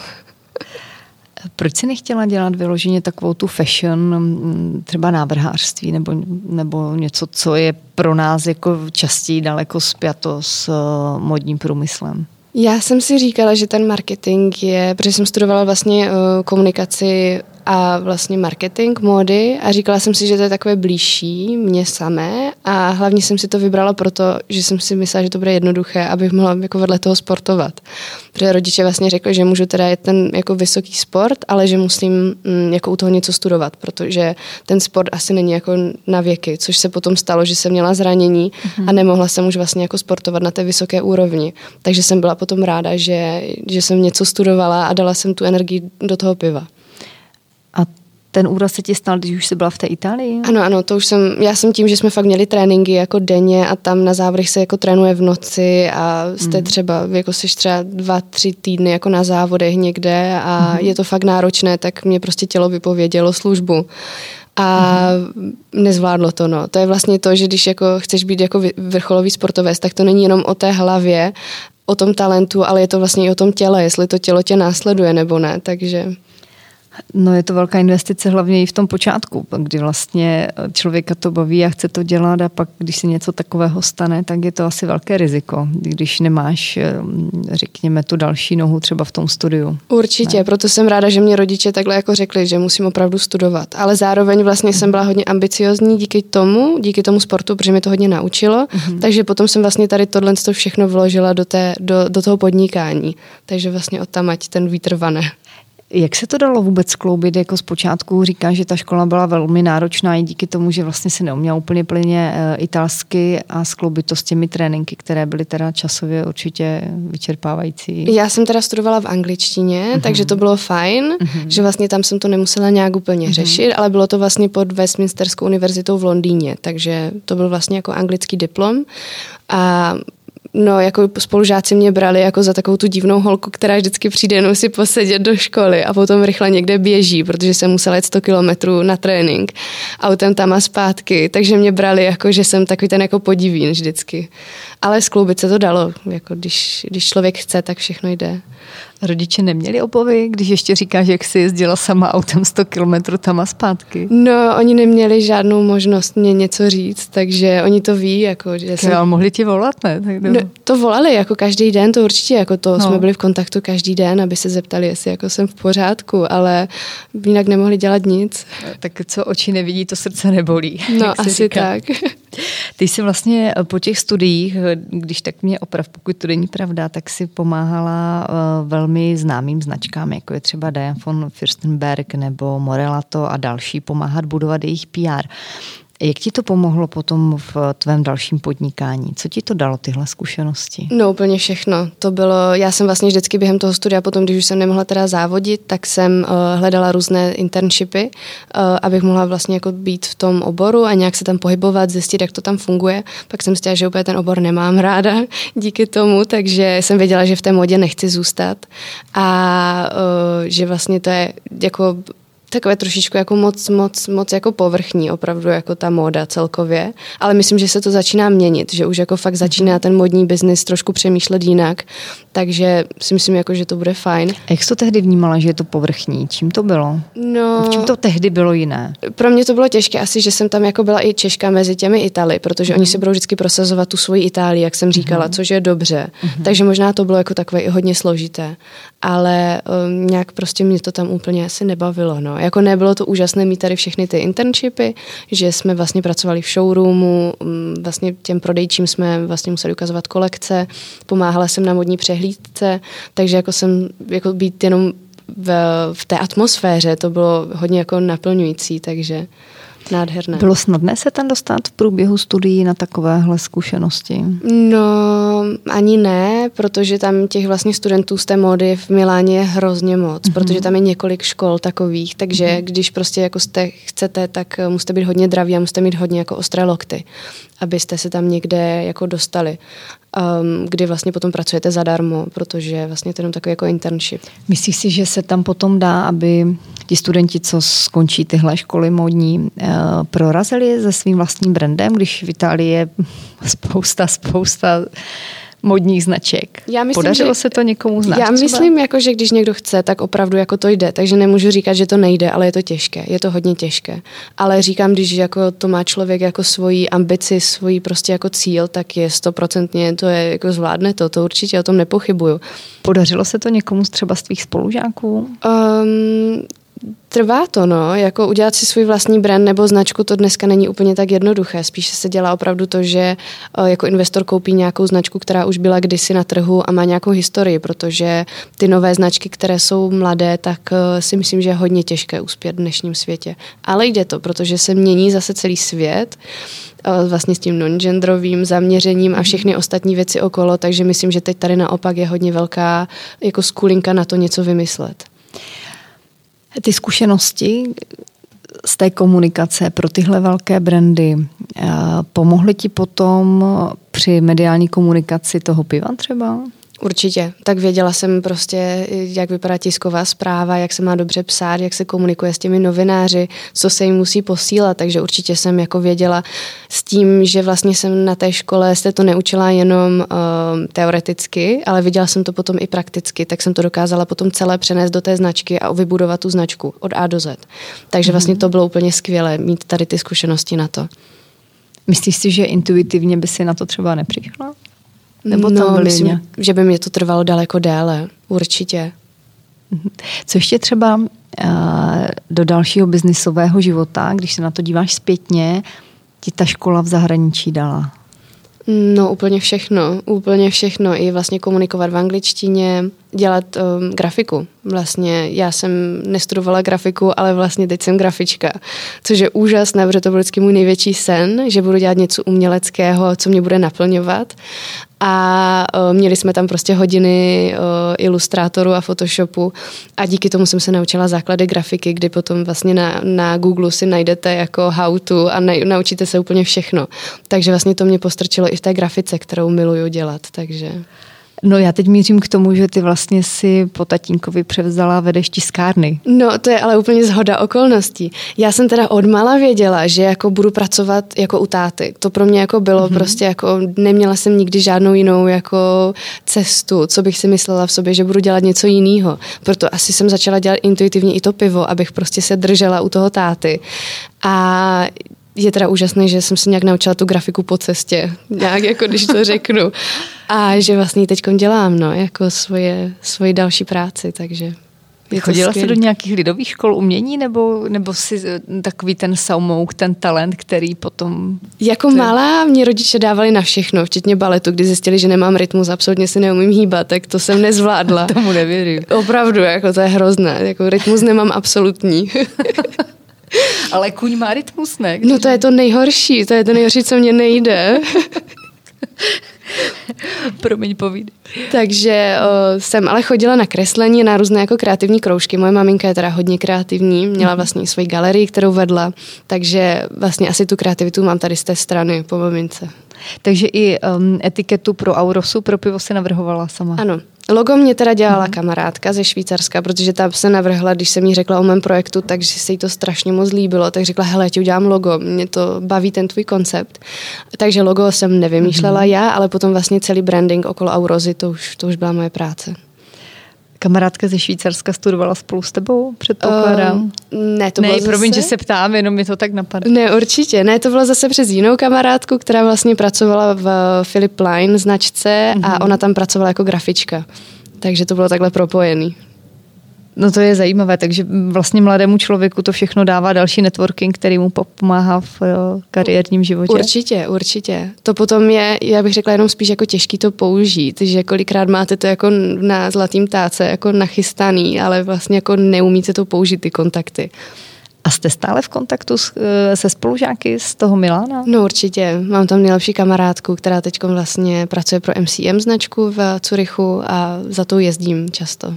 Proč jsi nechtěla dělat vyloženě takovou tu fashion, mm, třeba návrhářství nebo, nebo něco, co je pro nás jako častěji daleko spjato s uh, modním průmyslem? Já jsem si říkala, že ten marketing je, protože jsem studovala vlastně uh, komunikaci a vlastně marketing módy a říkala jsem si, že to je takové blížší mě samé a hlavně jsem si to vybrala proto, že jsem si myslela, že to bude jednoduché, abych mohla jako vedle toho sportovat. Protože rodiče vlastně řekli, že můžu teda jet ten jako vysoký sport, ale že musím mm, jako u toho něco studovat, protože ten sport asi není jako na věky, což se potom stalo, že jsem měla zranění mm-hmm. a nemohla jsem už vlastně jako sportovat na té vysoké úrovni. Takže jsem byla potom ráda, že, že jsem něco studovala a dala jsem tu energii do toho piva. Ten úraz se ti stal, když už jsi byla v té Itálii? Ano, ano, to už jsem, já jsem tím, že jsme fakt měli tréninky jako denně a tam na závodech se jako trénuje v noci a jste mm. třeba, jako jsi třeba dva, tři týdny jako na závodech někde a mm. je to fakt náročné, tak mě prostě tělo vypovědělo službu a mm. nezvládlo to, no. To je vlastně to, že když jako chceš být jako vrcholový sportovec, tak to není jenom o té hlavě, o tom talentu, ale je to vlastně i o tom těle, jestli to tělo tě následuje nebo ne, takže... No je to velká investice hlavně i v tom počátku, kdy vlastně člověka to baví a chce to dělat a pak, když se něco takového stane, tak je to asi velké riziko, když nemáš, eh, řekněme, tu další nohu třeba v tom studiu. Určitě, ne? proto jsem ráda, že mě rodiče takhle jako řekli, že musím opravdu studovat. Ale zároveň vlastně jsem byla hodně ambiciozní díky tomu, díky tomu sportu, protože mě to hodně naučilo, mm-hmm. takže potom jsem vlastně tady tohle všechno vložila do, té, do, do toho podnikání. Takže vlastně od tam ať ten vítr vane. Jak se to dalo vůbec skloubit? Jako zpočátku říká, že ta škola byla velmi náročná i díky tomu, že vlastně si neuměla úplně plně e, italsky a skloubit to s těmi tréninky, které byly teda časově určitě vyčerpávající. Já jsem teda studovala v angličtině, uh-huh. takže to bylo fajn, uh-huh. že vlastně tam jsem to nemusela nějak úplně uh-huh. řešit, ale bylo to vlastně pod Westminsterskou univerzitou v Londýně, takže to byl vlastně jako anglický diplom a No, jako spolužáci mě brali jako za takovou tu divnou holku, která vždycky přijde jenom si posedět do školy a potom rychle někde běží, protože jsem musela jet 100 kilometrů na trénink autem tam a zpátky, takže mě brali jako, že jsem takový ten jako podivín vždycky. Ale skloubit se to dalo, jako když, když člověk chce, tak všechno jde. Rodiče neměli obavy, když ještě říkáš, jak jsi jezdila sama autem 100 kilometrů tam a zpátky? No, oni neměli žádnou možnost mě něco říct, takže oni to ví. Jako, že jsem... Ale mohli ti volat, ne? Tak no, to volali jako každý den, to určitě, jako to no. jsme byli v kontaktu každý den, aby se zeptali, jestli jako jsem v pořádku, ale jinak nemohli dělat nic. Tak co oči nevidí, to srdce nebolí. No, asi říká. tak. Ty jsi vlastně po těch studiích, když tak mě oprav, pokud to není pravda, tak si pomáhala uh, velmi známým značkám, jako je třeba Diane von Fürstenberg nebo Morelato a další, pomáhat budovat jejich PR. Jak ti to pomohlo potom v tvém dalším podnikání? Co ti to dalo, tyhle zkušenosti? No úplně všechno. To bylo, já jsem vlastně vždycky během toho studia, potom když už jsem nemohla teda závodit, tak jsem uh, hledala různé internshipy, uh, abych mohla vlastně jako být v tom oboru a nějak se tam pohybovat, zjistit, jak to tam funguje. Pak jsem zjistila, že úplně ten obor nemám ráda díky tomu, takže jsem věděla, že v té modě nechci zůstat a uh, že vlastně to je jako takové trošičku jako moc, moc, moc jako povrchní opravdu jako ta móda celkově, ale myslím, že se to začíná měnit, že už jako fakt začíná ten modní biznis trošku přemýšlet jinak, takže si myslím, jako, že to bude fajn. A jak jsi to tehdy vnímala, že je to povrchní? Čím to bylo? No, v čím to tehdy bylo jiné? Pro mě to bylo těžké, asi, že jsem tam jako byla i Češka mezi těmi Italy, protože mm. oni mhm. si budou vždycky prosazovat tu svoji Itálii, jak jsem říkala, mm. což je dobře. Mm. Takže možná to bylo jako takové i hodně složité, ale um, nějak prostě mě to tam úplně asi nebavilo. No. Jako nebylo to úžasné mít tady všechny ty internshipy, že jsme vlastně pracovali v showroomu, mm, vlastně těm prodejčím jsme vlastně museli ukazovat kolekce, pomáhala jsem na modní přehlídce, takže jako jsem jako být jenom v, v té atmosféře, to bylo hodně jako naplňující, takže Nádherné. Bylo snadné se tam dostat v průběhu studií na takovéhle zkušenosti? No, ani ne, protože tam těch vlastně studentů z té módy v Miláně je hrozně moc, mm-hmm. protože tam je několik škol takových, takže mm-hmm. když prostě jako jste, chcete, tak musíte být hodně draví a musíte mít hodně jako ostré lokty, abyste se tam někde jako dostali um, kdy vlastně potom pracujete zadarmo, protože vlastně to je jenom takový jako internship. Myslíš si, že se tam potom dá, aby ti studenti, co skončí tyhle školy modní, uh, prorazili se svým vlastním brandem, když v Itálii je spousta, spousta modních značek. Já myslím, Podařilo že, se to někomu znát? Já třeba? myslím, jako, že když někdo chce, tak opravdu jako to jde. Takže nemůžu říkat, že to nejde, ale je to těžké. Je to hodně těžké. Ale říkám, když jako to má člověk jako svoji ambici, svoji prostě jako cíl, tak je stoprocentně to je jako zvládne to. To určitě o tom nepochybuju. Podařilo se to někomu z třeba z tvých spolužáků? Um, Trvá to, no, jako udělat si svůj vlastní brand nebo značku, to dneska není úplně tak jednoduché. Spíše se dělá opravdu to, že eh, jako investor koupí nějakou značku, která už byla kdysi na trhu a má nějakou historii, protože ty nové značky, které jsou mladé, tak eh, si myslím, že je hodně těžké uspět v dnešním světě. Ale jde to, protože se mění zase celý svět eh, vlastně s tím non-genderovým zaměřením a všechny ostatní věci okolo, takže myslím, že teď tady naopak je hodně velká jako skulinka na to něco vymyslet ty zkušenosti z té komunikace pro tyhle velké brandy eh, pomohly ti potom při mediální komunikaci toho piva třeba? Určitě. Tak věděla jsem prostě, jak vypadá tisková zpráva, jak se má dobře psát, jak se komunikuje s těmi novináři, co se jim musí posílat, takže určitě jsem jako věděla s tím, že vlastně jsem na té škole se to neučila jenom uh, teoreticky, ale viděla jsem to potom i prakticky, tak jsem to dokázala potom celé přenést do té značky a vybudovat tu značku od A do Z. Takže vlastně mhm. to bylo úplně skvělé mít tady ty zkušenosti na to. Myslíš si, že intuitivně by si na to třeba nepřišla? Nebo no, byli myslím, že by mě to trvalo daleko déle, určitě. Mhm. Co ještě třeba uh, do dalšího biznisového života, když se na to díváš zpětně, ti ta škola v zahraničí dala? No úplně všechno, úplně všechno. I vlastně komunikovat v angličtině, dělat um, grafiku. Vlastně já jsem nestudovala grafiku, ale vlastně teď jsem grafička, což je úžasné, protože to byl vždycky můj největší sen, že budu dělat něco uměleckého, co mě bude naplňovat. A uh, měli jsme tam prostě hodiny uh, ilustrátoru a photoshopu a díky tomu jsem se naučila základy grafiky, kdy potom vlastně na, na Google si najdete jako how to a na, naučíte se úplně všechno. Takže vlastně to mě postrčilo i v té grafice, kterou miluju dělat, takže... No já teď mířím k tomu, že ty vlastně si po tatínkovi převzala vedeš tiskárny. No to je ale úplně zhoda okolností. Já jsem teda od mala věděla, že jako budu pracovat jako u táty. To pro mě jako bylo mm-hmm. prostě jako neměla jsem nikdy žádnou jinou jako cestu, co bych si myslela v sobě, že budu dělat něco jiného. Proto asi jsem začala dělat intuitivně i to pivo, abych prostě se držela u toho táty. A je teda úžasné, že jsem se nějak naučila tu grafiku po cestě, nějak jako když to řeknu. A že vlastně teď dělám, no, jako svoje, svoje další práci, takže je Chodila jsi do nějakých lidových škol umění, nebo, nebo si eh, takový ten saumouk, ten talent, který potom... Jako ty... malá mě rodiče dávali na všechno, včetně baletu, kdy zjistili, že nemám rytmus, absolutně si neumím hýbat, tak to jsem nezvládla. Tomu nevěřím. Opravdu, jako to je hrozné, jako rytmus nemám absolutní. Ale kuň má rytmus, ne? Když... No to je to nejhorší, to je to nejhorší, co mě nejde. Promiň, povíd. Takže o, jsem ale chodila na kreslení, na různé jako kreativní kroužky. Moje maminka je teda hodně kreativní, měla mhm. vlastně svoji galerii, kterou vedla, takže vlastně asi tu kreativitu mám tady z té strany po mamince. Takže i um, etiketu pro Aurosu, pro pivo si navrhovala sama. Ano, Logo mě teda dělala mm. kamarádka ze Švýcarska, protože ta se navrhla, když jsem jí řekla o mém projektu, takže se jí to strašně moc líbilo, tak řekla, hele, já ti udělám logo, mě to baví ten tvůj koncept. Takže logo jsem nevymýšlela mm. já, ale potom vlastně celý branding okolo Aurozy, to už, to už byla moje práce. Kamarádka ze Švýcarska studovala spolu s tebou, předpokládám? Uh, ne, to ne, bylo zase... promiň, že se ptám, jenom mi to tak napadlo. Ne, určitě. Ne, to bylo zase přes jinou kamarádku, která vlastně pracovala v Philip Line značce uh-huh. a mhm. ona tam pracovala jako grafička. Takže to bylo takhle propojený. No to je zajímavé, takže vlastně mladému člověku to všechno dává další networking, který mu pomáhá v eh, kariérním životě. Určitě, určitě. To potom je, já bych řekla, jenom spíš jako těžký to použít, že kolikrát máte to jako na zlatým táce jako nachystaný, ale vlastně jako neumíte to použít ty kontakty. A jste stále v kontaktu s, eh, se spolužáky z toho Milána? No určitě. Mám tam nejlepší kamarádku, která teď vlastně pracuje pro MCM značku v Curychu a za to jezdím často.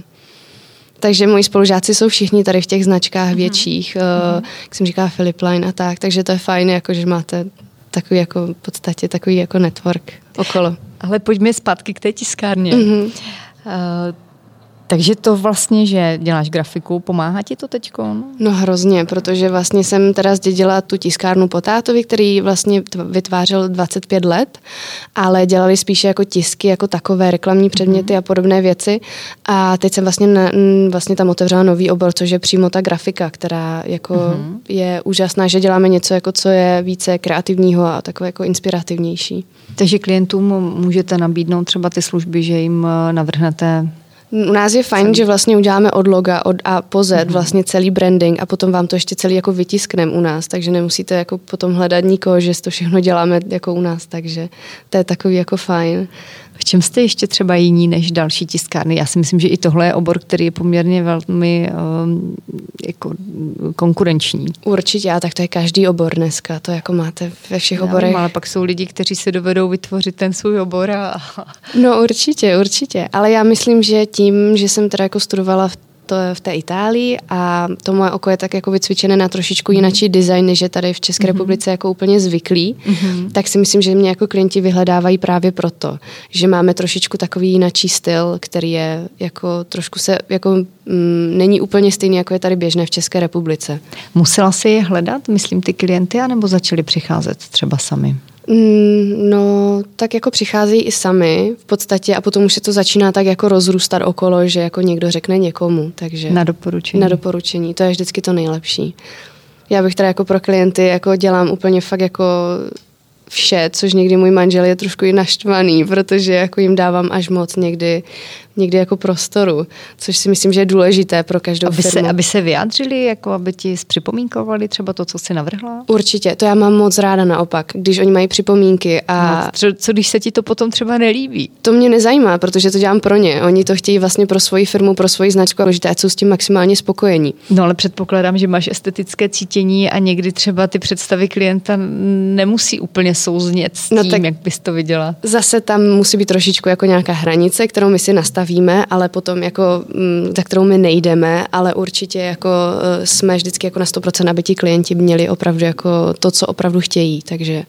Takže moji spolužáci jsou všichni tady v těch značkách uh-huh. větších, uh, jak jsem říkala Philip Line a tak, takže to je fajn, jako, že máte takový jako v podstatě takový jako network okolo. Ale pojďme zpátky k té tiskárně. Uh-huh. Uh, Takže to vlastně, že děláš grafiku, pomáhá ti to teď? No hrozně, protože vlastně jsem teda zdědila tu tiskárnu po tátovi, který vlastně vytvářel 25 let, ale dělali spíše jako tisky, jako takové reklamní předměty mm-hmm. a podobné věci. A teď jsem vlastně, na, vlastně tam otevřela nový obor, což je přímo ta grafika, která jako mm-hmm. je úžasná, že děláme něco, jako co je více kreativního a takové jako inspirativnější. Takže klientům můžete nabídnout třeba ty služby, že jim eh, navrhnete u nás je fajn, že vlastně uděláme od loga od A po Z mm-hmm. vlastně celý branding a potom vám to ještě celý jako vytiskneme u nás, takže nemusíte jako potom hledat nikoho, že to všechno děláme jako u nás, takže to je takový jako fajn. V čem jste ještě třeba jiní než další tiskárny? Já si myslím, že i tohle je obor, který je poměrně velmi um, jako konkurenční. Určitě, a tak to je každý obor dneska, to jako máte ve všech Já oborech. Vím, ale pak jsou lidi, kteří si dovedou vytvořit ten svůj obor. A... No určitě, určitě, ale já myslím, že tím, že jsem teda jako studovala v to je v té Itálii a to moje oko je tak jako vycvičené na trošičku mm. jinačí design, než je tady v České mm-hmm. republice jako úplně zvyklý, mm-hmm. tak si myslím, že mě jako klienti vyhledávají právě proto, že máme trošičku takový jinačí styl, který je jako trošku se, jako mm, není úplně stejný, jako je tady běžné v České republice. Musela si je hledat, myslím, ty klienty, anebo začali přicházet třeba sami? Mm, no, tak jako přicházejí i sami v podstatě a potom už se to začíná tak jako rozrůstat okolo, že jako někdo řekne někomu, takže... Na doporučení. Na doporučení, to je vždycky to nejlepší. Já bych teda jako pro klienty jako dělám úplně fakt jako vše, což někdy můj manžel je trošku i naštvaný, protože jako jim dávám až moc někdy někdy jako prostoru, což si myslím, že je důležité pro každou aby firmu. Se, aby se vyjádřili, jako aby ti zpřipomínkovali třeba to, co jsi navrhla? Určitě, to já mám moc ráda naopak, když oni mají připomínky. A no, co když se ti to potom třeba nelíbí? To mě nezajímá, protože to dělám pro ně. Oni to chtějí vlastně pro svoji firmu, pro svoji značku a důležité, jsou s tím maximálně spokojení. No ale předpokládám, že máš estetické cítění a někdy třeba ty představy klienta nemusí úplně souznět s no tím, no tak jak bys to viděla. Zase tam musí být trošičku jako nějaká hranice, kterou my si nastavíme stavíme, ale potom jako, mm, za kterou my nejdeme, ale určitě jako e, jsme vždycky jako na 100%, aby ti klienti měli opravdu jako to, co opravdu chtějí, takže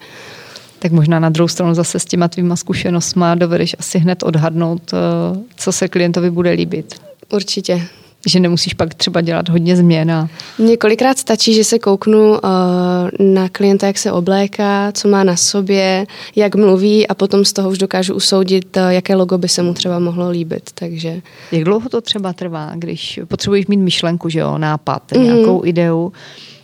tak možná na druhou stranu zase s těma tvýma zkušenostma dovedeš asi hned odhadnout, e, co se klientovi bude líbit. Určitě že nemusíš pak třeba dělat hodně změn. A... Několikrát stačí, že se kouknu uh, na klienta, jak se obléká, co má na sobě, jak mluví a potom z toho už dokážu usoudit, uh, jaké logo by se mu třeba mohlo líbit. Takže... Jak dlouho to třeba trvá, když potřebuješ mít myšlenku, že jo, nápad, mm-hmm. nějakou ideu, Ehm,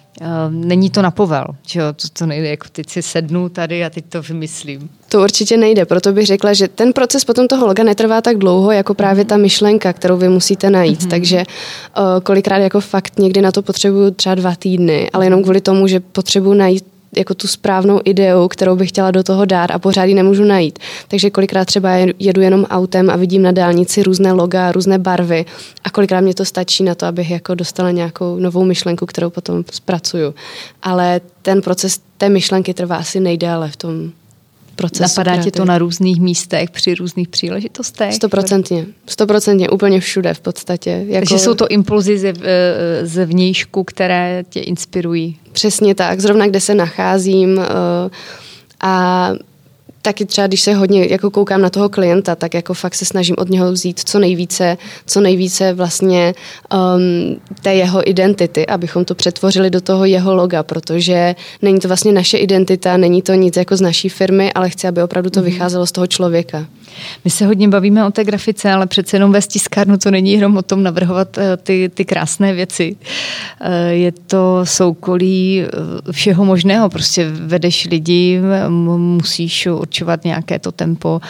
není to na povel, že jo, to, to nejde, jako teď si sednu tady a teď to vymyslím. To určitě nejde, proto bych řekla, že ten proces potom toho loga netrvá tak dlouho, jako právě ta myšlenka, kterou vy musíte najít, mm-hmm. takže uh, kolikrát jako fakt někdy na to potřebuju třeba dva týdny, ale jenom kvůli tomu, že potřebuji najít jako tu správnou ideu, kterou bych chtěla do toho dát a pořád ji nemůžu najít. Takže kolikrát třeba jedu jenom autem a vidím na dálnici různé loga, různé barvy a kolikrát mě to stačí na to, abych jako dostala nějakou novou myšlenku, kterou potom zpracuju. Ale ten proces té myšlenky trvá asi nejdéle v tom procesu. Napadá tě to na různých místech, při různých příležitostech? Stoprocentně. Stoprocentně, úplně všude v podstatě. Jako... Takže jsou to impulzy ze, eh, ze vnějšku, které tě inspirují? Přesně tak. Zrovna kde se nacházím uh, a taky třeba, když se hodně jako koukám na toho klienta, tak jako fakt se snažím od něho vzít co nejvíce, co nejvíce vlastně um, té jeho identity, abychom to přetvořili do toho jeho loga, protože není to vlastně naše identita, není to nic jako z naší firmy, ale chci, aby opravdu to mhm. vycházelo z toho člověka. My se hodně bavíme o té grafice, ale přece jenom ve stiskárnu to není jenom o tom navrhovat eh, ty, ty krásné věci. Eh, je to soukolí eh, všeho možného. Prostě vedeš lidi, musíš určovat nějaké to tempo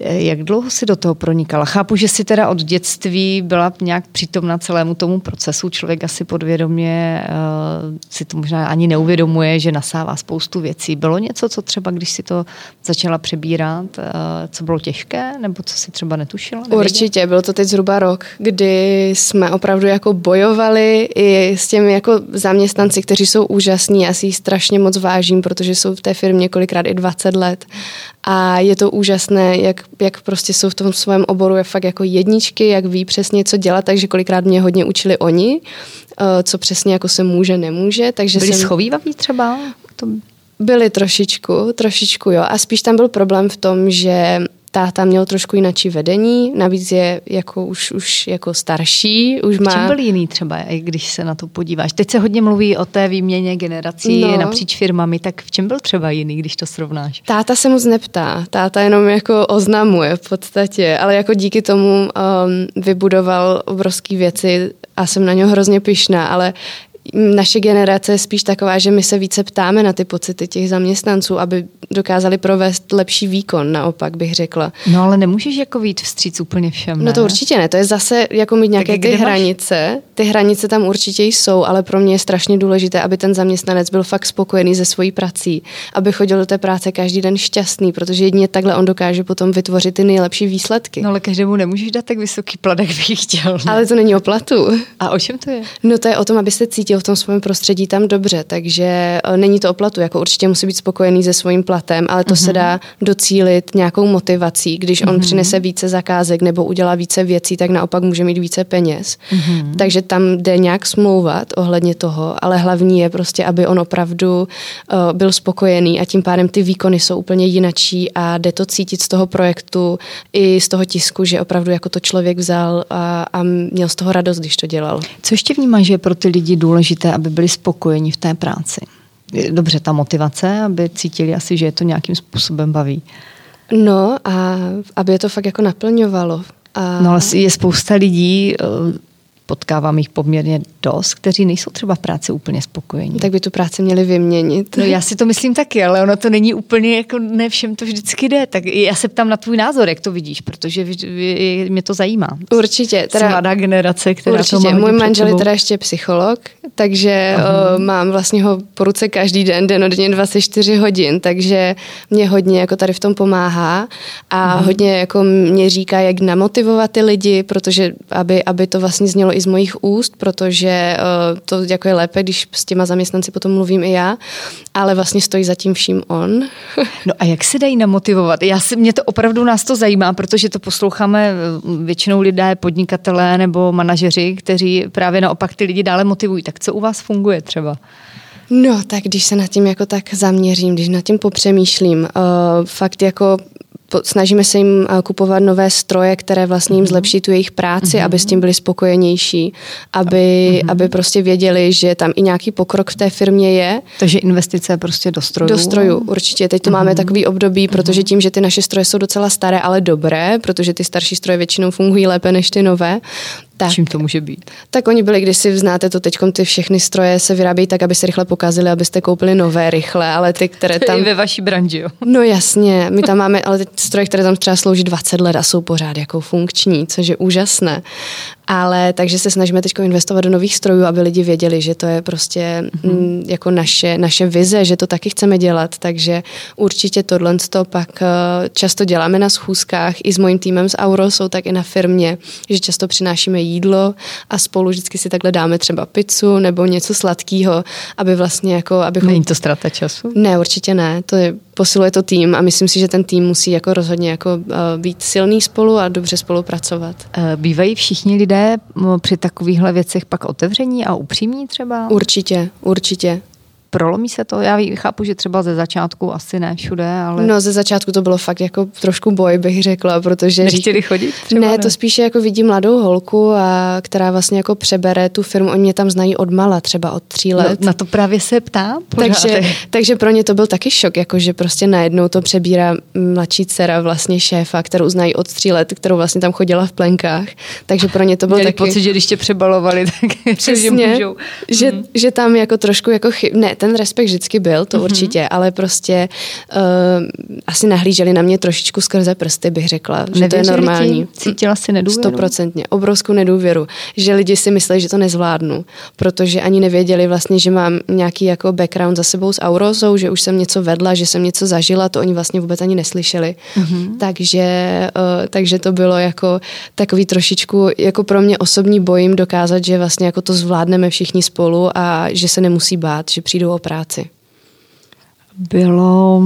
jak dlouho si do toho pronikala? Chápu, že si teda od dětství byla nějak přítomna celému tomu procesu. Člověk asi podvědomě uh, si to možná ani neuvědomuje, že nasává spoustu věcí. Bylo něco, co třeba, když si to začala přebírat, uh, co bylo těžké, nebo co si třeba netušila? Nevěděla? Určitě, byl to teď zhruba rok, kdy jsme opravdu jako bojovali i s těmi jako zaměstnanci, kteří jsou úžasní. Já si ji strašně moc vážím, protože jsou v té firmě několikrát i 20 let. A je to úžasné, jak jak prostě jsou v tom svém oboru je fakt jako jedničky, jak ví přesně, co dělat, takže kolikrát mě hodně učili oni, eh, co přesně jako se může, nemůže. Takže Byli jsem... schovývaví třeba? To... Byli trošičku, trošičku jo. A spíš tam byl problém v tom, že táta měl trošku jináčí vedení, navíc je jako už, už jako starší, už má... V čem byl jiný třeba, když se na to podíváš? Teď se hodně mluví o té výměně generací no. napříč firmami, tak v čem byl třeba jiný, když to srovnáš? Táta se moc neptá, táta jenom jako oznamuje v podstatě, ale jako díky tomu um, vybudoval obrovské věci a jsem na něho hrozně pyšná, ale naše generace je spíš taková, že my se více ptáme na ty pocity těch zaměstnanců, aby dokázali provést lepší výkon, naopak bych řekla. No ale nemůžeš jako vít vstříc úplně všem, ne? No to určitě ne, to je zase jako mít nějaké ty hranice. Máš? Ty hranice tam určitě jsou, ale pro mě je strašně důležité, aby ten zaměstnanec byl fakt spokojený se svojí prací, aby chodil do té práce každý den šťastný, protože jedině takhle on dokáže potom vytvořit ty nejlepší výsledky. No ale každému nemůžeš dát tak vysoký plat, jak bych chtěl. Ne? Ale to není o platu. A o čem to je? No to je o tom, aby se cítil v tom svém prostředí tam dobře, takže e, není to o platu, jako určitě musí být spokojený se svým platem, ale to mm-hmm. se mhm. dá docílit nějakou motivací, když on mm-hmm. přinese více zakázek nebo udělá více věcí, tak naopak může mít více peněz. Mm-hmm. Takže tam jde nějak smlouvat ohledně toho, ale hlavní je prostě, aby on opravdu uh, byl spokojený a tím pádem ty výkony jsou úplně jinačí a jde to cítit z toho projektu i z toho tisku, že opravdu jako to člověk vzal a, a měl z toho radost, když to dělal. Co ještě vnímáš, že je pro ty lidi důležité, aby byli spokojeni v té práci? Dobře, ta motivace, aby cítili asi, že je to nějakým způsobem baví. No a aby je to fakt jako naplňovalo. A... No ale je spousta lidí, eh, potkávám jich poměrně dost, kteří nejsou třeba v práci úplně spokojení. Tak by tu práci měli vyměnit. No já si to myslím taky, ale ono to není úplně jako ne všem to vždycky jde. Tak já se ptám na tvůj názor, jak to vidíš, protože mě to zajímá. Určitě. Teda, Jsi mladá generace, která určitě. to má Můj manžel je teda ještě psycholog, takže uh, mám vlastně ho po ruce každý den, den od den 24 hodin, takže mě hodně jako tady v tom pomáhá a uh hodně jako mě říká, jak namotivovat ty lidi, protože aby, aby to vlastně znělo i z mojich úst, protože uh, to jako je lépe, když s těma zaměstnanci potom mluvím i já, ale vlastně stojí za tím vším on. no a jak se dají namotivovat? Já si, mě to opravdu nás to zajímá, protože to posloucháme eh, většinou lidé, podnikatelé nebo manažeři, kteří právě naopak ty lidi dále motivují. Tak co u vás funguje třeba? No, tak když se nad tím jako tak zaměřím, když nad tím popřemýšlím, uh, fakt jako snažíme se jim eh, kupovat nové stroje, které vlastně jim mhm. zlepší tu jejich práci, mm-hmm. aby s tím byli spokojenější, aby, mm-hmm. aby prostě věděli, že tam i nějaký pokrok v té firmě je. Takže investice prostě do strojů. Do strojů, určitě. Teď to mm-hmm. máme takový období, protože tím, že ty naše stroje jsou docela staré, ale dobré, protože ty starší stroje většinou fungují lépe než ty nové, tak. Čím to může být? Tak oni byli, když si znáte to teď, ty všechny stroje se vyrábějí tak, aby se rychle pokazily, abyste koupili nové rychle, ale ty, které tam... I ve vaší branži, jo? No jasně, my tam máme, ale ty stroje, které tam třeba slouží 20 let a jsou pořád jako funkční, což je úžasné. Ale takže se snažíme teď investovat do nových strojů, aby lidi věděli, že to je prostě mm-hmm. jako naše, naše vize, že to taky chceme dělat. Takže určitě tohle to pak eh, často děláme na schůzkách i s mojím týmem z Auro, jsou tak i na firmě, že často přinášíme jídlo a spolu vždycky si takhle dáme třeba pizzu nebo něco sladkého, aby vlastně jako... Abychom... Není to ztráta času? Ne, určitě ne. To je, posiluje to tým a myslím si, že ten tým musí jako rozhodně jako uh, být silný spolu a dobře spolupracovat. Eh, bývají všichni lidé při takovýchhle věcech pak otevření a upřímní třeba? Určitě, určitě prolomí se to? Já chápu, že třeba ze začátku asi ne všude, ale... No ze začátku to bylo fakt jako trošku boj, bych řekla, protože... Nechtěli chodit třeba, ne, ne, to spíše jako vidí mladou holku, a která vlastně jako přebere tu firmu, oni mě tam znají od mala, třeba od tří no, let. No, na to právě se ptám. Takže, takže pro ně to byl taky šok, jako že prostě najednou to přebírá mladší dcera vlastně šéfa, kterou znají od tří let, kterou vlastně tam chodila v plenkách. Takže pro ně to byl Měli taky... pocit, že když tě přebalovali, tak Přesně, že můžou. Že, hmm. že tam jako trošku jako chyb... Ne, ten respekt vždycky byl, to mm-hmm. určitě, ale prostě uh, asi nahlíželi na mě trošičku skrze prsty, bych řekla, že Nevěřili to je normální. Ti? Cítila si nedůvěru? Stoprocentně, obrovskou nedůvěru, že lidi si mysleli, že to nezvládnu, protože ani nevěděli vlastně, že mám nějaký jako background za sebou s Aurozou, že už jsem něco vedla, že jsem něco zažila, to oni vlastně vůbec ani neslyšeli. Mm-hmm. Takže, uh, takže to bylo jako takový trošičku jako pro mě osobní bojím dokázat, že vlastně jako to zvládneme všichni spolu a že se nemusí bát, že přijdou o práci bylo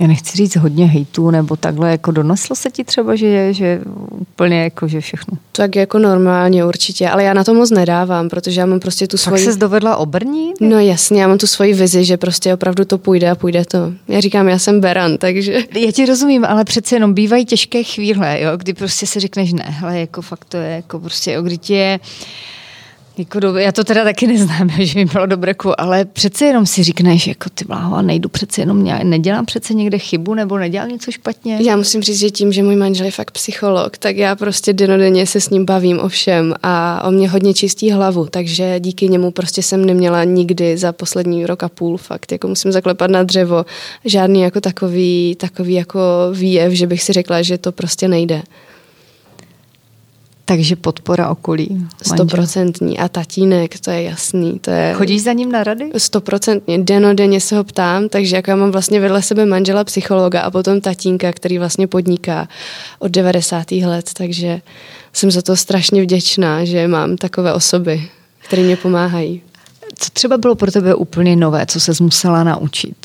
já nechci říct hodně hejtů, nebo takhle, jako doneslo se ti třeba, že, že úplně jako, že všechno. Tak jako normálně určitě, ale já na to moc nedávám, protože já mám prostě tu svoji... Tak se dovedla obrnit? No jasně, já mám tu svoji vizi, že prostě opravdu to půjde a půjde to. Já říkám, já jsem beran, takže... Já ti rozumím, ale přece jenom bývají těžké chvíle, jo, kdy prostě si řekneš ne, hele, jako fakt to je, jako prostě, jo, kdy ti je jako já to teda taky neznám, že mi bylo dobré, ale přece jenom si říkneš, jako ty bláho, a nejdu přece jenom, nedělám přece někde chybu nebo nedělám něco špatně. Já musím říct, že tím, že můj manžel je fakt psycholog, tak já prostě denodenně se s ním bavím o všem a on mě hodně čistí hlavu, takže díky němu prostě jsem neměla nikdy za poslední rok a půl fakt, jako musím zaklepat na dřevo, žádný jako takový, takový jako výjev, že bych si řekla, že to prostě nejde. Takže podpora okolí. Stoprocentní. A tatínek, to je jasný. To je... Chodíš za ním na rady? Stoprocentně. Denodenně se ho ptám, takže jako já mám vlastně vedle sebe manžela psychologa a potom tatínka, který vlastně podniká od 90. let, takže jsem za to strašně vděčná, že mám takové osoby, které mě pomáhají. Co třeba bylo pro tebe úplně nové, co se musela naučit?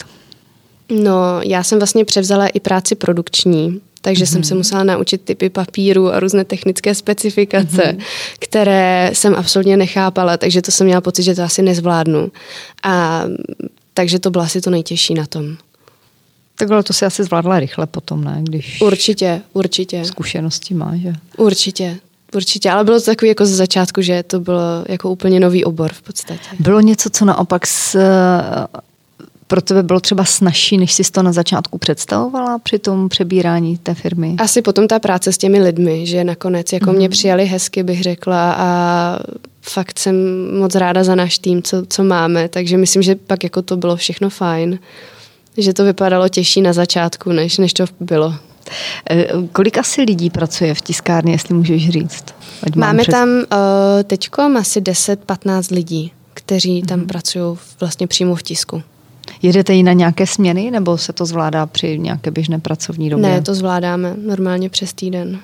No, já jsem vlastně převzala i práci produkční, takže mm-hmm. jsem se mhm. musela naučit typy papíru a různé technické specifikace, mm-hmm. které jsem absolutně nechápala, takže to jsem měla pocit, že to asi nezvládnu. A takže to bylo asi to nejtěžší na tom. Takhle to si asi zvládla rychle potom, ne? Když určitě, určitě. Zkušenosti má, že? Určitě. Určitě, ale bylo to takový jako ze začátku, že to bylo jako úplně nový obor v podstatě. Bylo něco, co naopak s, pro tebe bylo třeba snažší, než jsi to na začátku představovala při tom přebírání té firmy? Asi potom ta práce s těmi lidmi, že nakonec jako mm. mě přijali hezky, bych řekla a fakt jsem moc ráda za náš tým, co, co máme, takže myslím, že pak jako to bylo všechno fajn. Že to vypadalo těžší na začátku, než, než to bylo. E, kolik asi lidí pracuje v tiskárně, jestli můžeš říct? Ať Máme přes... tam uh, teďko asi 10-15 lidí, kteří tam mm. pracují vlastně přímo v tisku. Jedete i na nějaké směny, nebo se to zvládá při nějaké běžné pracovní době? Ne, to zvládáme normálně přes týden.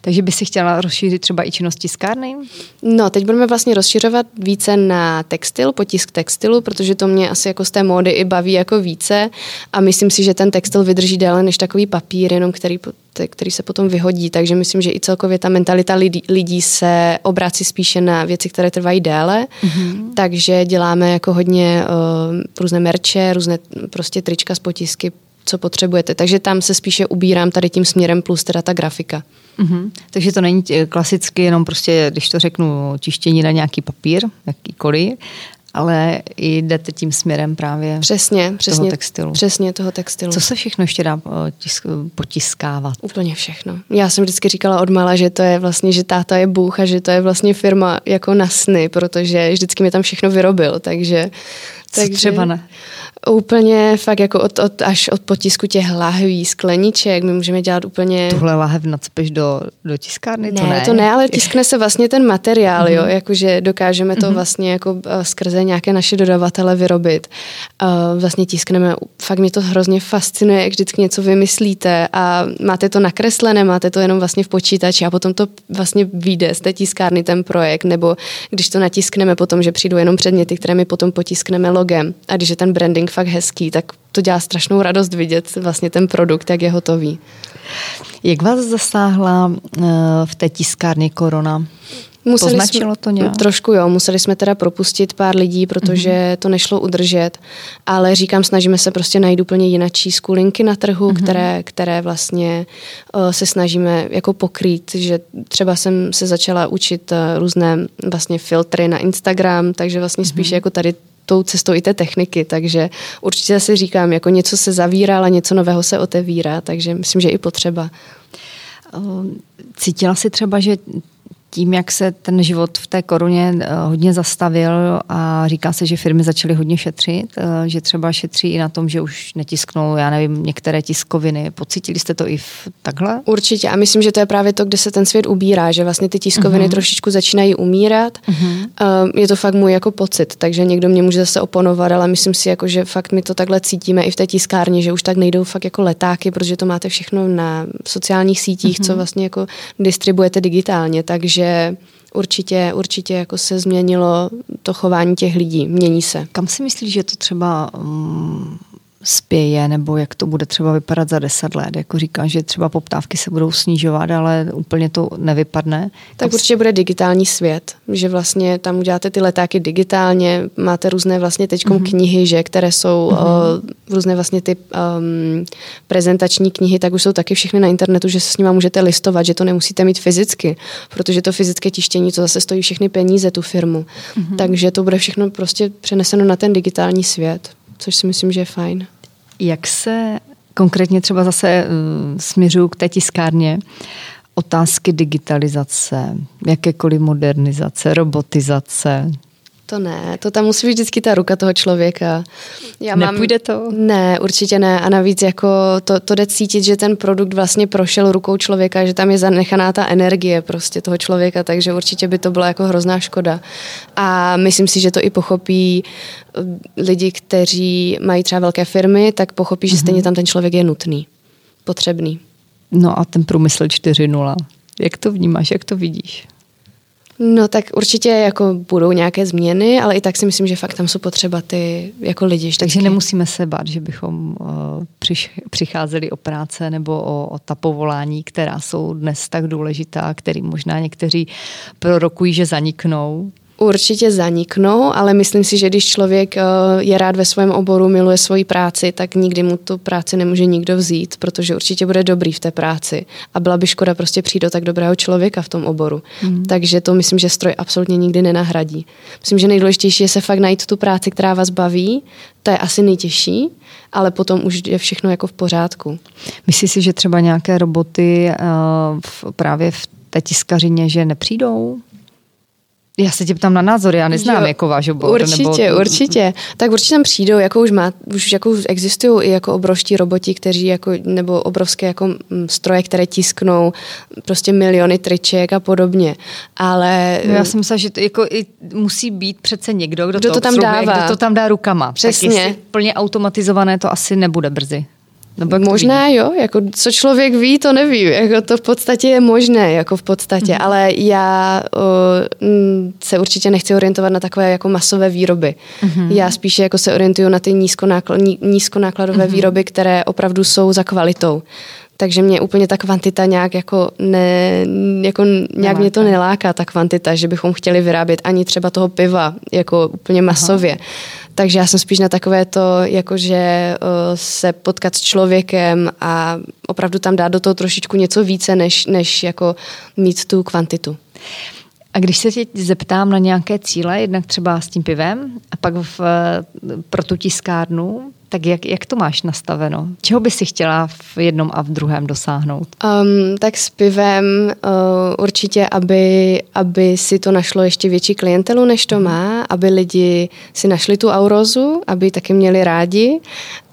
Takže by si chtěla rozšířit třeba i činnost tiskárny? No, teď budeme vlastně rozšiřovat více na textil, potisk textilu, protože to mě asi jako z té módy i baví jako více a myslím si, že ten textil vydrží déle než takový papír, jenom který který se potom vyhodí. Takže myslím, že i celkově ta mentalita lidí, lidí se obrácí spíše na věci, které trvají déle. Mm-hmm. Takže děláme jako hodně uh, různé merče, různé prostě trička z potisky, co potřebujete. Takže tam se spíše ubírám tady tím směrem plus teda ta grafika. Mm-hmm. Takže to není klasicky jenom prostě, když to řeknu, tištění na nějaký papír, jakýkoliv, ale jdete tím směrem právě přesně, přesně, toho textilu. Přesně toho textilu. Co se všechno ještě dá eh, tisk, potiskávat? Úplně všechno. Já jsem vždycky říkala od mala, že to je vlastně, že táta je bůh a že to je vlastně firma jako na sny, protože vždycky mi tam všechno vyrobil, takže... Co takže... třeba ne? Úplně fakt jako od, od, až od potisku těch lahví, skleniček, my můžeme dělat úplně... Tuhle lahev nacpeš do, do tiskárny? Ne, to ne, to ne, ale tiskne se vlastně ten materiál, mm-hmm. jo, mhm. jakože dokážeme to mm-hmm. vlastně jako eh, skrze nějaké naše dodavatele vyrobit. Uh, vlastně tiskneme, fakt mě to hrozně fascinuje, jak vždycky něco vymyslíte a máte to nakreslené, máte to jenom vlastně v počítači a potom to vlastně vyjde z té tiskárny ten projekt, nebo když to natiskneme potom, že přijdou jenom předměty, které my potom potiskneme logem a když je ten branding fakt hezký, tak to dělá strašnou radost vidět vlastně ten produkt, jak je hotový. Jak vás zasáhla eh, v té tiskárně korona? Museli Poznačilo jsme, to nějak? Trošku jo, museli jsme teda propustit pár lidí, protože mm-hmm. to nešlo udržet, ale říkám, snažíme se prostě najít úplně jinačí skulinky na trhu, mm-hmm. které, které vlastně uh, se snažíme jako pokrýt, že třeba jsem se začala učit uh, různé vlastně filtry na Instagram, takže vlastně spíš mm-hmm. jako tady tou cestou i té techniky, takže určitě si říkám, jako něco se zavírá, ale něco nového se otevírá, takže myslím, že i potřeba. Cítila si třeba, že tím, jak se ten život v té koruně eh, hodně zastavil a říká se, že firmy začaly hodně šetřit, eh, že třeba šetří i na tom, že už netisknou, já nevím, některé tiskoviny. Pocítili jste to i v takhle? Určitě a myslím, že to je právě to, kde se ten svět ubírá, že vlastně ty tiskoviny uh-huh. trošičku začínají umírat. Uh-huh. Je to fakt můj jako pocit, takže někdo mě může zase oponovat, ale myslím si, jako, že fakt my to takhle cítíme i v té tiskárně, že už tak nejdou fakt jako letáky, protože to máte všechno na sociálních sítích, uh-huh. co vlastně jako distribuujete digitálně, takže takže určitě, určitě jako se změnilo to chování těch lidí, mění se. Kam si myslíš, že to třeba um, spěje, nebo jak to bude třeba vypadat za deset let. Jako říká, že třeba poptávky se budou snižovat, ale úplně to nevypadne. Tak určitě bude digitální svět, že vlastně tam uděláte ty letáky digitálně, máte různé vlastně teď mm-hmm. knihy, že, které jsou mm-hmm. uh, různé vlastně ty um, prezentační knihy, tak už jsou taky všechny na internetu, že se s nimi můžete listovat, že to nemusíte mít fyzicky, protože to fyzické tištění, to zase stojí všechny peníze tu firmu. Mm-hmm. Takže to bude všechno prostě přeneseno na ten digitální svět což si myslím, že je fajn. Jak se konkrétně třeba zase uh, směřuju k té tiskárně, otázky digitalizace, jakékoliv modernizace, robotizace, to ne, to tam musí být vždycky ta ruka toho člověka. Já mám, Nepůjde to? Ne, určitě ne. A navíc jako to, to jde cítit, že ten produkt vlastně prošel rukou člověka, že tam je zanechaná ta energie prostě toho člověka, takže určitě by to byla jako hrozná škoda. A myslím si, že to i pochopí eh, lidi, kteří mají třeba velké firmy, tak pochopí, že mm-hmm. stejně tam ten člověk je nutný, potřebný. No a ten průmysl 4.0, jak to vnímáš, jak to vidíš? No tak určitě jako budou nějaké změny, ale i tak si myslím, že fakt tam jsou potřeba ty jako lidi. Vždycky. Takže nemusíme se bát, že bychom uh, přicházeli o práce nebo o, o ta povolání, která jsou dnes tak důležitá, který možná někteří prorokují, že zaniknou určitě zaniknou, ale myslím si, že když člověk eh, je rád ve svém oboru, miluje svoji práci, tak nikdy mu tu práci nemůže nikdo vzít, protože určitě bude dobrý v té práci. A byla by škoda prostě přijít do tak dobrého člověka v tom oboru. Mm. Takže to myslím, že stroj absolutně nikdy nenahradí. Myslím, že nejdůležitější je se fakt najít tu práci, která vás baví. To je asi nejtěžší, ale potom už je všechno jako v pořádku. Myslíš si, že třeba nějaké roboty uh, v, právě v té tiskařině, že nepřijdou? Já se tě ptám na názor, já neznám jo, jako váš obor. Určitě, nebo... určitě. Tak určitě tam přijdou, jako už, má, už jako existují i jako obrovští roboti, kteří jako, nebo obrovské jako mm, stroje, které tisknou prostě miliony triček a podobně. Ale... No já jsem myslela, že to jako i musí být přece někdo, kdo, kdo to, to tam dává. Kdo to tam dá rukama. Přesně. Tak plně automatizované to asi nebude brzy. Nebo Možná jo, jako co člověk ví, to neví, jako to v podstatě je možné, jako v podstatě, mm. ale já o, se určitě nechci orientovat na takové jako masové výroby. Mm. Já spíše jako se orientuju na ty nízkonákl, nízkonákladové mm. výroby, které opravdu jsou za kvalitou. Takže mě úplně ta kvantita nějak jako ne, jako nějak mě to neláká, ta kvantita, že bychom chtěli vyrábět ani třeba toho piva, jako úplně masově. Aha. Takže já jsem spíš na takové to, jakože uh, se potkat s člověkem a opravdu tam dát do toho trošičku něco více, než, než jako mít tu kvantitu. A když se tě zeptám na nějaké cíle, jednak třeba s tím pivem a pak v, pro tu tiskárnu, tak jak, jak to máš nastaveno? Čeho by si chtěla v jednom a v druhém dosáhnout? Um, tak s pivem uh, určitě, aby, aby si to našlo ještě větší klientelu, než to má, aby lidi si našli tu aurozu, aby taky měli rádi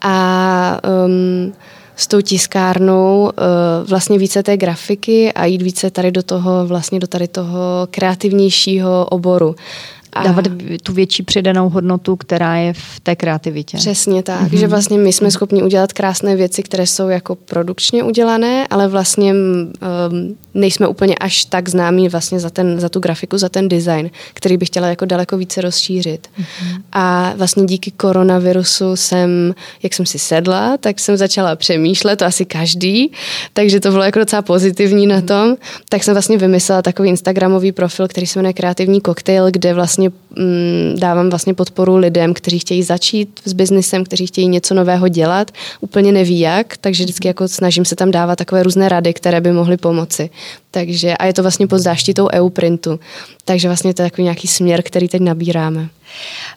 a um, s tou tiskárnou uh, vlastně více té grafiky a jít více tady do toho, vlastně do tady toho kreativnějšího oboru a dávat tu větší přidanou hodnotu, která je v té kreativitě. Přesně tak, mm-hmm. že vlastně my jsme schopni udělat krásné věci, které jsou jako produkčně udělané, ale vlastně um, nejsme úplně až tak známí vlastně za, ten, za tu grafiku, za ten design, který bych chtěla jako daleko více rozšířit. Mm-hmm. A vlastně díky koronavirusu jsem, jak jsem si sedla, tak jsem začala přemýšlet, to asi každý, takže to bylo jako docela pozitivní na tom, tak jsem vlastně vymyslela takový instagramový profil, který se jmenuje Kreativní koktejl, kde vlastně mm, dávám vlastně podporu lidem, kteří chtějí začít s biznesem, kteří chtějí něco nového dělat, úplně neví jak, takže vždycky jako snažím se tam dávat takové různé rady, které by mohly pomoci. Takže, a je to vlastně pod záštitou EU printu. Takže vlastně to je takový nějaký směr, který teď nabíráme.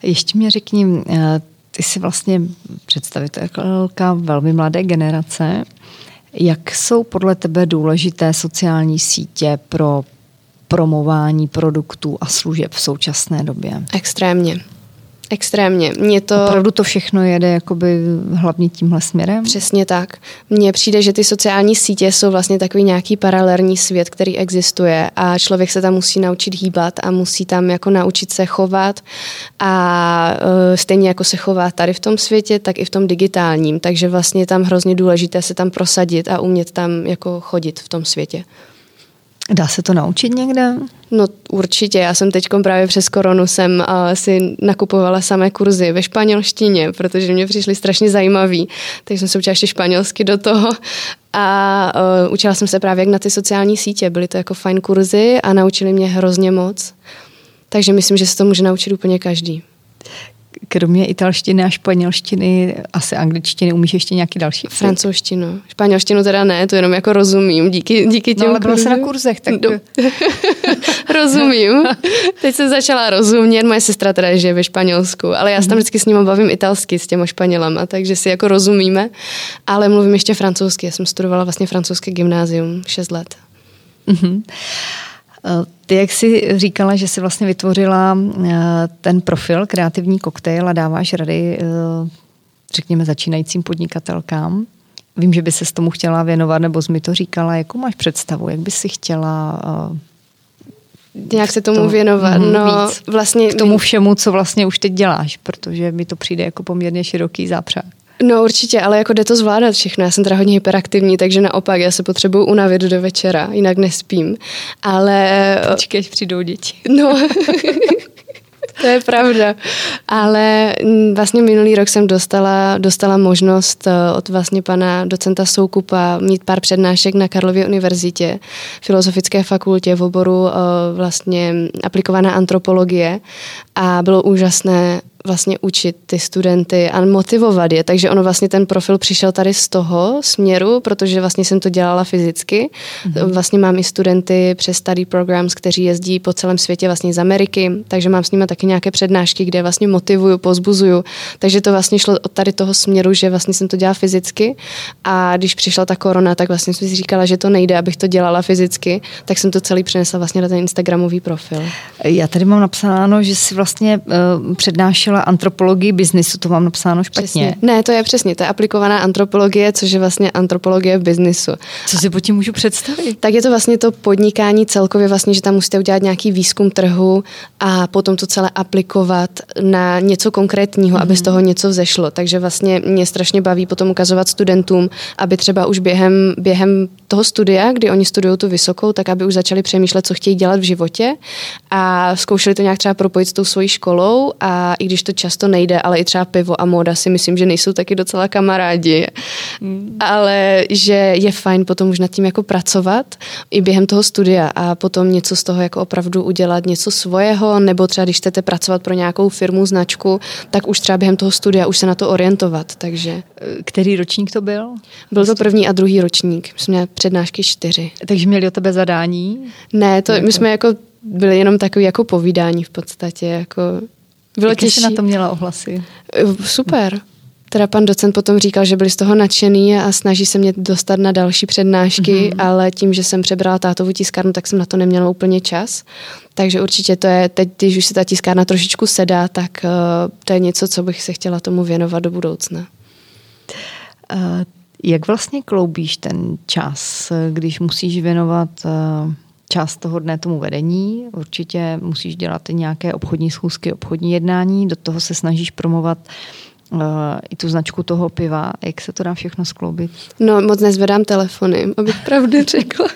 Ještě mě řekni, eh, ty jsi vlastně představitelka velmi mladé generace. Jak jsou podle tebe důležité sociální sítě pro promování produktů a služeb v současné době? Extrémně. Extrémně. Mě to... Opravdu to všechno jede jakoby hlavně tímhle směrem? Přesně tak. Mně přijde, že ty sociální sítě jsou vlastně takový nějaký paralelní svět, který existuje a člověk se tam musí naučit hýbat a musí tam jako naučit se chovat a uh, stejně jako se chová tady v tom světě, tak i v tom digitálním. Takže vlastně je tam hrozně důležité se tam prosadit a umět tam jako chodit v tom světě. Dá se to naučit někde? No určitě, já jsem teď právě přes koronu jsem uh, si nakupovala samé kurzy ve španělštině, protože mě přišly strašně zajímavý, takže jsem se učila ještě španělsky do toho. A uh, učila jsem se právě jak na ty sociální sítě, byly to jako fajn kurzy a naučili mě hrozně moc, takže myslím, že se to může naučit úplně každý kromě italštiny a španělštiny, asi angličtiny, umíš ještě nějaký další? Francouzštinu. Španělštinu teda ne, to jenom jako rozumím. Díky, díky těm no, ale byla se na kurzech, tak... Do... rozumím. Teď jsem začala rozumět, moje sestra teda žije ve Španělsku, ale já se tam mhm. vždycky s ním bavím italsky, s těma Španělama, takže si jako rozumíme, ale mluvím ještě francouzsky. Já jsem studovala vlastně francouzské gymnázium 6 let. Mm-hmm. Ty, jak jsi říkala, že jsi vlastně vytvořila eh, ten profil kreativní koktejl a dáváš rady, eh, řekněme, začínajícím podnikatelkám. Vím, že by se s tomu chtěla věnovat, nebo jsi mi to říkala, jakou máš představu, jak bys si chtěla eh, nějak se tomu to, věnovat. Mm, no, víc. vlastně k tomu všemu, co vlastně už teď děláš, protože mi to přijde jako poměrně široký zápřah. No určitě, ale jako jde to zvládat všechno. Já jsem teda hodně hyperaktivní, takže naopak já se potřebuju unavit do večera, jinak nespím. Ale... Počkej, přijdou děti. No, to je pravda. Ale mm, vlastně minulý rok jsem dostala, dostala možnost eh, od vlastně pana docenta Soukupa mít pár přednášek na Karlově univerzitě, filozofické fakultě v oboru eh, vlastně aplikovaná antropologie a bylo úžasné vlastně učit ty studenty a motivovat je. Takže ono vlastně ten profil přišel tady z toho směru, protože vlastně jsem to dělala fyzicky. Mm-hmm. Vlastně mám i studenty přes study programs, kteří jezdí po celém světě vlastně z Ameriky, takže mám s nimi taky nějaké přednášky, kde vlastně motivuju, pozbuzuju. Takže to vlastně šlo od tady toho směru, že vlastně jsem to dělala fyzicky a když přišla ta korona, tak vlastně jsem si říkala, že to nejde, abych to dělala fyzicky, tak jsem to celý přinesla vlastně na ten Instagramový profil. Já tady mám napsáno, že si vlastně uh, přednášela učila antropologii biznisu, to mám napsáno špatně. Přesně. Ne, to je přesně, to je aplikovaná antropologie, což je vlastně antropologie v biznisu. Co si pod tím můžu představit? Tak je to vlastně to podnikání celkově vlastně, že tam musíte udělat nějaký výzkum trhu a potom to celé aplikovat na něco konkrétního, mm-hmm. aby z mhm. toho něco vzešlo. Takže vlastně mě strašně baví potom ukazovat studentům, aby třeba už během, během toho studia, kdy oni studují tu vysokou, tak aby už začali přemýšlet, co chtějí dělat v životě a zkoušeli to nějak třeba propojit s tou svojí školou a i když když to často nejde, ale i třeba pivo a móda si myslím, že nejsou taky docela kamarádi. Mm. Ale že je fajn potom už nad tím jako pracovat i během toho studia a potom něco z toho jako opravdu udělat, něco svého, nebo třeba když chcete pracovat pro nějakou firmu, značku, tak už třeba během toho studia už se na to orientovat. Takže. Který ročník to byl? Byl to první a druhý ročník. My jsme měli přednášky čtyři. Takže měli o tebe zadání? Ne, to, my jsme jako byli jenom takový jako povídání v podstatě, jako bylo Jaké těžší. na to měla ohlasy? Eh, super. Teda pan docent potom říkal, že byli z toho nadšený a snaží se mě dostat na další přednášky, mm-hmm. ale tím, že jsem přebrala tátovu tiskárnu, tak jsem na to neměla úplně čas. Takže určitě to je, teď, když už se ta tiskárna trošičku sedá, tak uh, to je něco, co bych se chtěla tomu věnovat do budoucna. Uh, jak vlastně kloubíš ten čas, když musíš věnovat uh část toho dne tomu vedení. Určitě musíš dělat nějaké obchodní schůzky, obchodní jednání, do toho se snažíš promovat uh, i tu značku toho piva. Jak se to dá všechno skloubit? No, moc nezvedám telefony, abych pravdu řekla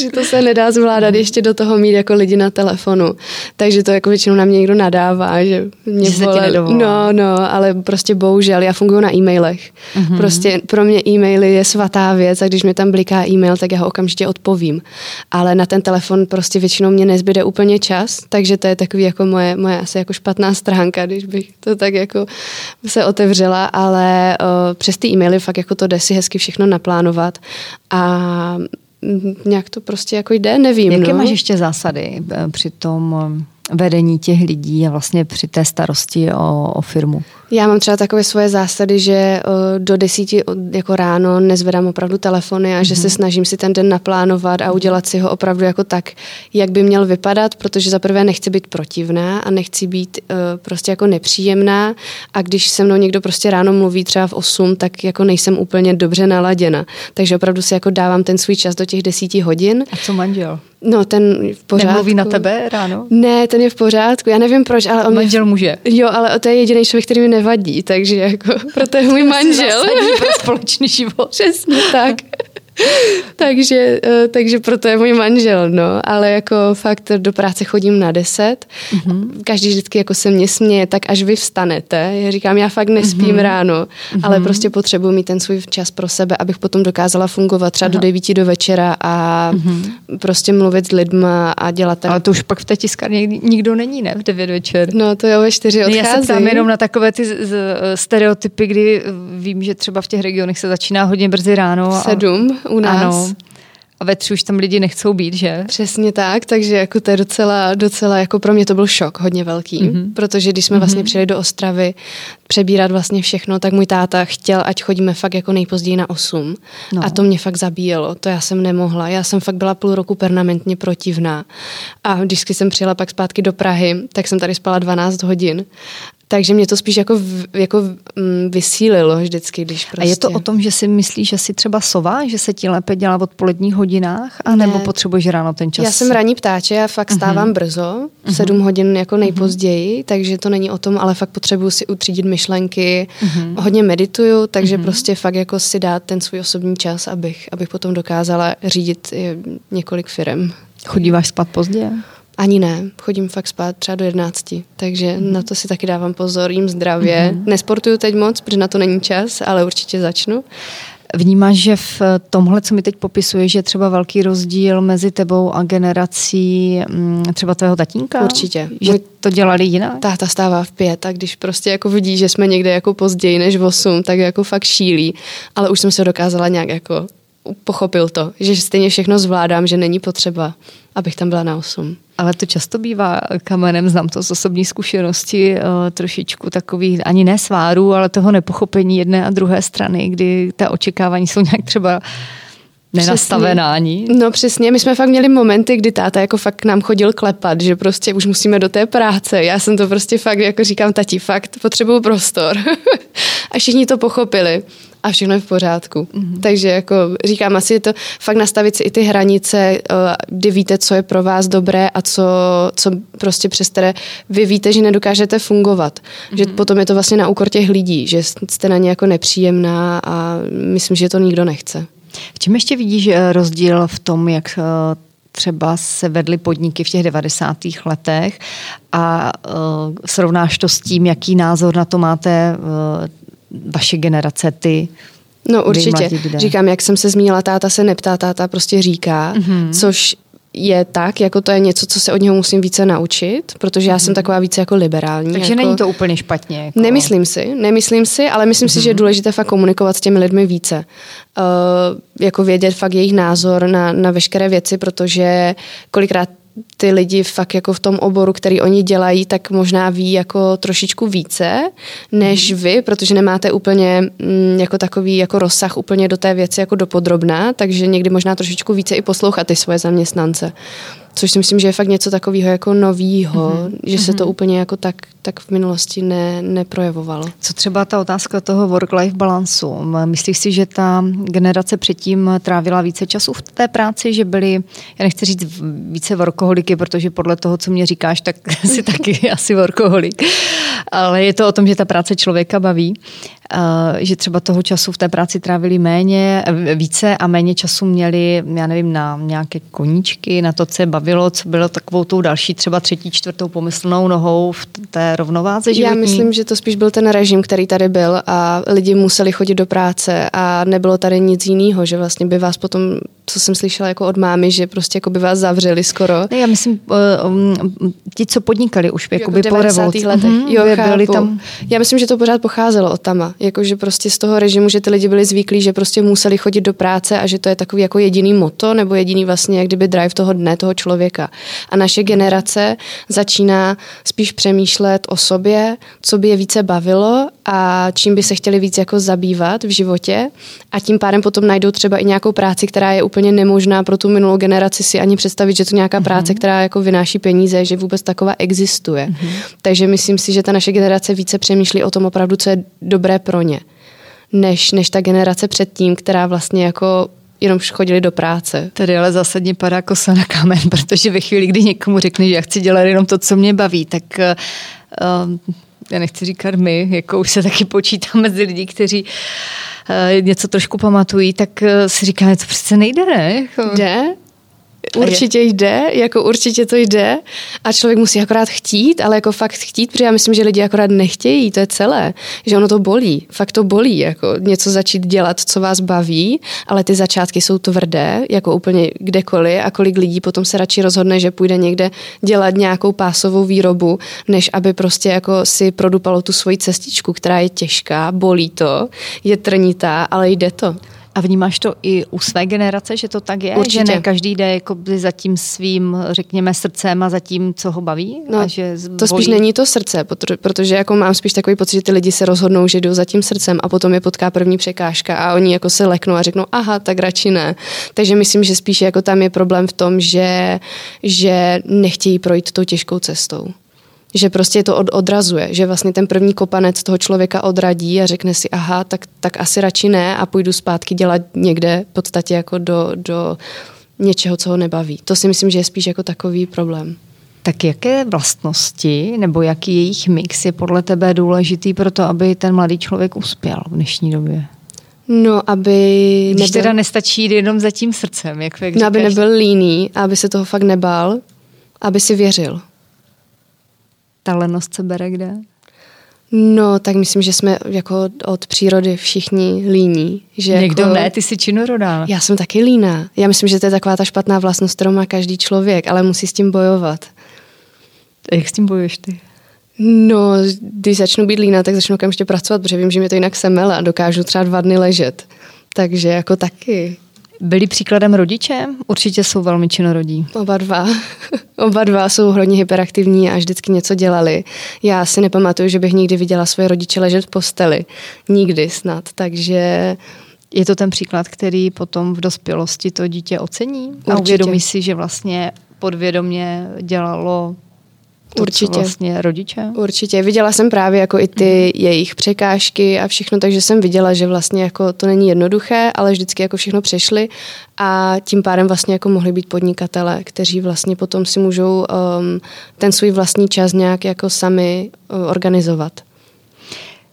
že to se nedá zvládat ještě do toho mít jako lidi na telefonu. Takže to jako většinou na mě někdo nadává, že mě že vole, No, no, ale prostě bohužel, já funguji na e-mailech. Mm-hmm. Prostě pro mě e-maily je svatá věc a když mi tam bliká e-mail, tak já ho okamžitě odpovím. Ale na ten telefon prostě většinou mě nezbyde úplně čas, takže to je takový jako moje, moje asi jako špatná stránka, když bych to tak jako se otevřela, ale o, přes ty e-maily fakt jako to jde si hezky všechno naplánovat a nějak to prostě jako jde, nevím. Jaké no. máš ještě zásady eh, při tom eh, vedení těch lidí a vlastně při té starosti o, o firmu? Já mám třeba takové svoje zásady, že do desíti jako ráno nezvedám opravdu telefony a že mm-hmm. se mhm. snažím si ten den naplánovat a udělat si ho opravdu jako tak, jak by měl vypadat, protože za prvé nechci být protivná a nechci být uh, prostě jako nepříjemná a když se mnou někdo prostě ráno mluví třeba v 8, tak jako nejsem úplně dobře naladěna. Takže opravdu si jako dávám ten svůj čas do těch desíti hodin. A co manžel? No, ten v pořádku. Nemluví na tebe ráno? Ne, ten je v pořádku. Já nevím proč, ale on Manžel může. Jo, ale to je jediný člověk, který mi nevadí, takže jako, proto je můj manžel. pro společný život. Přesně tak. takže, uh, takže proto je můj manžel, no, ale jako fakt do práce chodím na deset, mm-hmm. každý vždycky jako se mě směje, tak až vy vstanete, já říkám, já fakt nespím mm-hmm. ráno, mm-hmm. ale prostě potřebuji mít ten svůj čas pro sebe, abych potom dokázala fungovat třeba Aha. do devíti do večera a mm-hmm. prostě mluvit s lidma a dělat tak. Ale to už pak v té tiskárně nikdo není, ne, v devět večer. No to jo, ve čtyři odchází. Já se ptám jenom na takové ty z, z, stereotypy, kdy vím, že třeba v těch regionech se začíná hodně brzy ráno. Sedm u nás. Ano a ve tři už tam lidi nechcou být, že? Přesně tak, takže jako to je docela, docela jako pro mě to byl šok hodně velký, mm-hmm. protože když jsme mm-hmm. vlastně přijeli do Ostravy přebírat vlastně všechno, tak můj táta chtěl, ať chodíme fakt jako nejpozději na 8 no. a to mě fakt zabíjelo, to já jsem nemohla, já jsem fakt byla půl roku permanentně protivná a když jsem přijela pak zpátky do Prahy, tak jsem tady spala 12 hodin takže mě to spíš jako, jako mm, vysílilo vždycky, když prostě... A je to prostě- o tom, že si myslíš, že jsi třeba sova, že se ti lépe dělá v odpoledních hodinách, anebo ne. potřebuješ ráno ten čas? Já jsem ranní ptáče, já fakt stávám uh-huh. brzo, uh-huh. sedm hodin jako nejpozději, uh-huh. takže to není o tom, ale fakt potřebuju si utřídit myšlenky, uh-huh. hodně medituju, takže uh-huh. prostě fakt jako si dát ten svůj osobní čas, abych, abych potom dokázala řídit několik firm. Chodíváš spát pozdě? Ani ne, chodím fakt spát třeba do 11, takže mm. na to si taky dávám pozor, jím zdravě. Mm. Nesportuju teď moc, protože na to není čas, ale určitě začnu. Vnímáš, že v tomhle, co mi teď popisuješ, je třeba velký rozdíl mezi tebou a generací mm, třeba tvého tatínka? Určitě. Že Můj to dělali jinak? Táta stává v pět a když prostě jako vidí, že jsme někde jako později než v osm, tak jako fakt šílí. Ale už jsem se dokázala nějak jako pochopil to, že stejně všechno zvládám, že není potřeba, abych tam byla na 8. Ale to často bývá kamenem, znám to z osobní zkušenosti, eh, trošičku takových, ani ne sváru, ale toho nepochopení jedné a druhé strany, kdy ta očekávání jsou nějak třeba nenastavená ani. No přesně, my jsme fakt měli momenty, kdy táta jako fakt k nám chodil klepat, že prostě už musíme do té práce. Já jsem to prostě fakt, jako říkám, tati, fakt potřebuju prostor. a všichni to pochopili a všechno je v pořádku. Mm-hmm. Takže jako říkám, asi je to fakt nastavit si i ty hranice, eh, kdy víte, co je pro vás dobré a co, co prostě přes které vy víte, že nedokážete fungovat. Mm-hmm. Že potom je to vlastně na úkor těch lidí, že jste na ně jako nepříjemná a myslím, že to nikdo nechce. V čem ještě vidíš eh, rozdíl v tom, jak eh, třeba se vedly podniky v těch 90. letech a uh, srovnáš to s tím, jaký názor na to máte uh, vaše generace, ty No určitě. Říkám, jak jsem se zmínila, táta se neptá, táta prostě říká, mm-hmm. což je tak, jako to je něco, co se od něho musím více naučit, protože já mm-hmm. jsem mhm. taková více jako liberální. Takže jako... není to úplně špatně. Jako... Nemyslím si, nemyslím si, ale myslím mm-hmm. si, že je mhm. důležité fakt komunikovat s těmi lidmi více. Uh, jako vědět fakt jejich názor na, na veškeré věci, protože kolikrát ty lidi fakt jako v tom oboru, který oni dělají, tak možná ví jako trošičku více než mhm. vy, protože nemáte úplně mm, jako takový jako rozsah úplně do té věci jako dopodrobná, takže někdy možná trošičku více i poslouchat ty svoje zaměstnance. Což si myslím, že je fakt něco takového jako novýho, mm-hmm. že se to mhm. úplně jako tak, tak v minulosti ne, neprojevovalo. Co třeba ta otázka toho work-life balansu? Myslíš si, že ta generace předtím trávila více času v té práci, že byli, já nechci říct více workoholiky, protože podle toho, co mě říkáš, tak si taky asi workoholik. Ale je to o tom, že ta práce člověka baví že třeba toho času v té práci trávili méně, více a méně času měli, já nevím, na nějaké koníčky, na to, co je bavilo, co bylo takovou tou další třeba třetí, čtvrtou pomyslnou nohou v té rovnováze životní? Já myslím, že to spíš byl ten režim, který tady byl a lidi museli chodit do práce a nebylo tady nic jiného, že vlastně by vás potom, co jsem slyšela jako od mámy, že prostě jako by vás zavřeli skoro. Ne, já myslím, um, ti, co podnikali už jako by po revoluci. letech. Mm-hmm, jo, byli tam. Já myslím, že to pořád pocházelo od tama. Jakože prostě z toho režimu, že ty lidi byli zvyklí, že prostě museli chodit do práce a že to je takový jako jediný moto nebo jediný vlastně jak kdyby drive toho dne, toho člověka. A naše generace začíná spíš přemýšlet o sobě, co by je více bavilo a čím by se chtěli víc jako zabývat v životě a tím pádem potom najdou třeba i nějakou práci, která je úplně nemožná pro tu minulou generaci si ani představit, že to nějaká mm-hmm. práce, která jako vynáší peníze, že vůbec taková existuje. Mm-hmm. Takže myslím si, že ta naše generace více přemýšlí o tom opravdu, co je dobré pro ně, než, než ta generace předtím, která vlastně jako jenom chodili do práce. Tady ale zásadně padá kosa na kámen, protože ve chvíli, kdy někomu řekne, že já chci dělat jenom to, co mě baví, tak uh, já nechci říkat my, jako už se taky počítám mezi lidi, kteří uh, něco trošku pamatují, tak uh, si říkáme, to přece nejde, ne? Jako... Jde? Určitě jde, jako určitě to jde a člověk musí akorát chtít, ale jako fakt chtít, protože já myslím, že lidi akorát nechtějí, to je celé, že ono to bolí, fakt to bolí, jako něco začít dělat, co vás baví, ale ty začátky jsou tvrdé, jako úplně kdekoliv a kolik lidí potom se radši rozhodne, že půjde někde dělat nějakou pásovou výrobu, než aby prostě jako si produpalo tu svoji cestičku, která je těžká, bolí to, je trnitá, ale jde to. A vnímáš to i u své generace, že to tak je? Určitě. Že ne každý jde jako za tím svým, řekněme, srdcem a za tím, co ho baví? No, a že to spíš není to srdce, protože jako mám spíš takový pocit, že ty lidi se rozhodnou, že jdou za tím srdcem a potom je potká první překážka a oni jako se leknou a řeknou, aha, tak radši ne. Takže myslím, že spíš jako tam je problém v tom, že, že nechtějí projít tou těžkou cestou že prostě to od, odrazuje, že vlastně ten první kopanec toho člověka odradí a řekne si, aha, tak, tak asi radši ne a půjdu zpátky dělat někde v podstatě jako do, do něčeho, co ho nebaví. To si myslím, že je spíš jako takový problém. Tak jaké vlastnosti nebo jaký jejich mix je podle tebe důležitý pro to, aby ten mladý člověk uspěl v dnešní době? No, aby... Když nebyl... teda nestačí jít jenom za tím srdcem, jak, jak no, aby nebyl líný, aby se toho fakt nebál, aby si věřil ta lenost se bere kde? No, tak myslím, že jsme jako od přírody všichni líní. Že Někdo jako... ne, ty jsi činorodá. Já jsem taky líná. Já myslím, že to je taková ta špatná vlastnost, kterou má každý člověk, ale musí s tím bojovat. A jak s tím bojuješ ty? No, když začnu být líná, tak začnu okamžitě pracovat, protože vím, že mě to jinak semele a dokážu třeba dva dny ležet. Takže jako taky. Byli příkladem rodiče? Určitě jsou velmi činorodí. Oba dva. Oba dva jsou hodně hyperaktivní a vždycky něco dělali. Já si nepamatuju, že bych nikdy viděla svoje rodiče ležet v posteli. Nikdy snad. Takže je to ten příklad, který potom v dospělosti to dítě ocení Určitě. a uvědomí si, že vlastně podvědomě dělalo to, Určitě. vlastně rodiče? Určitě. Viděla jsem právě jako i ty mm. jejich překážky a všechno, takže jsem viděla, že vlastně jako to není jednoduché, ale vždycky jako všechno přešli a tím pádem vlastně jako mohli být podnikatele, kteří vlastně potom si můžou um, ten svůj vlastní čas nějak jako sami uh, organizovat.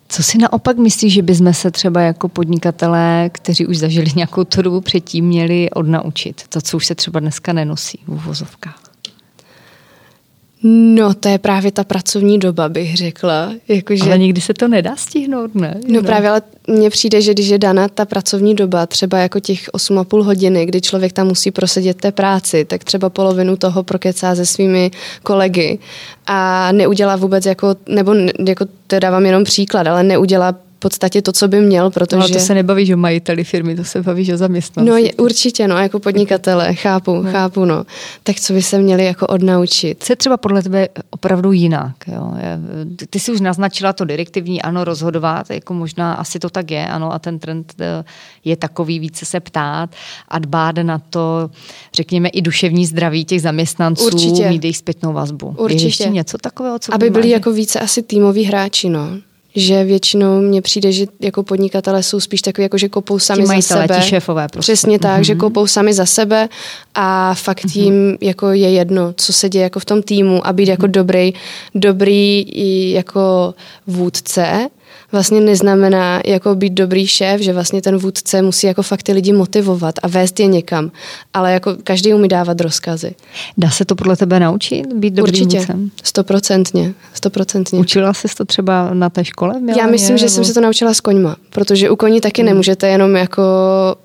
Co si naopak myslíš, že bychom se třeba jako podnikatelé, kteří už zažili nějakou tu dobu předtím, měli odnaučit? To, co už se třeba dneska nenosí v uvozovkách. No, to je právě ta pracovní doba, bych řekla. Jakože... Ale nikdy se to nedá stihnout, ne? No, no právě, ale mně přijde, že když je dána ta pracovní doba, třeba jako těch 8,5 hodiny, kdy člověk tam musí prosedět té práci, tak třeba polovinu toho prokecá se svými kolegy a neudělá vůbec jako, nebo jako to dávám jenom příklad, ale neudělá podstatě to, co by měl, protože... No, ale to se nebavíš o majiteli firmy, to se bavíš o zaměstnanci. No je, určitě, no, jako podnikatele, chápu, no. chápu, no. Tak co by se měli jako odnaučit? Co je třeba podle tebe opravdu jinak? Jo? Ty jsi už naznačila to direktivní, ano, rozhodovat, jako možná asi to tak je, ano, a ten trend eh, je takový více se ptát a dbát na to, řekněme, i duševní zdraví těch zaměstnanců, Určitě. mít jejich zpětnou vazbu. Určitě. Je ještě něco takového, co Aby byli jako více asi týmoví hráči, no že většinou mně přijde, že jako podnikatele jsou spíš takový, jako že kopou sami za sebe. Ti šéfové prostě. Přesně tak, mm-hmm. že kopou sami za sebe a fakt mm-hmm. jim jako je jedno, co se děje jako v tom týmu a být mm-hmm. jako mhm. dobrý, dobrý jako vůdce vlastně neznamená jako být dobrý šéf, že vlastně ten vůdce musí jako fakt ty lidi motivovat a vést je někam, ale jako každý umí dávat rozkazy. Dá se to podle tebe naučit, být dobrým Určitě, vůdcem? stoprocentně, stoprocentně. Učila jsi to třeba na té škole? Já myslím, že nebo... jsem se to naučila s koňma, protože u koní taky hmm. nemůžete jenom jako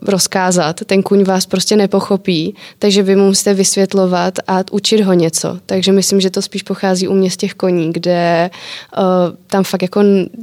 rozkázat, ten kuň vás prostě nepochopí, takže vy mu musíte vysvětlovat a učit ho něco. Takže myslím, že to spíš pochází u mě z těch koní, kde uh, tam fakt jako,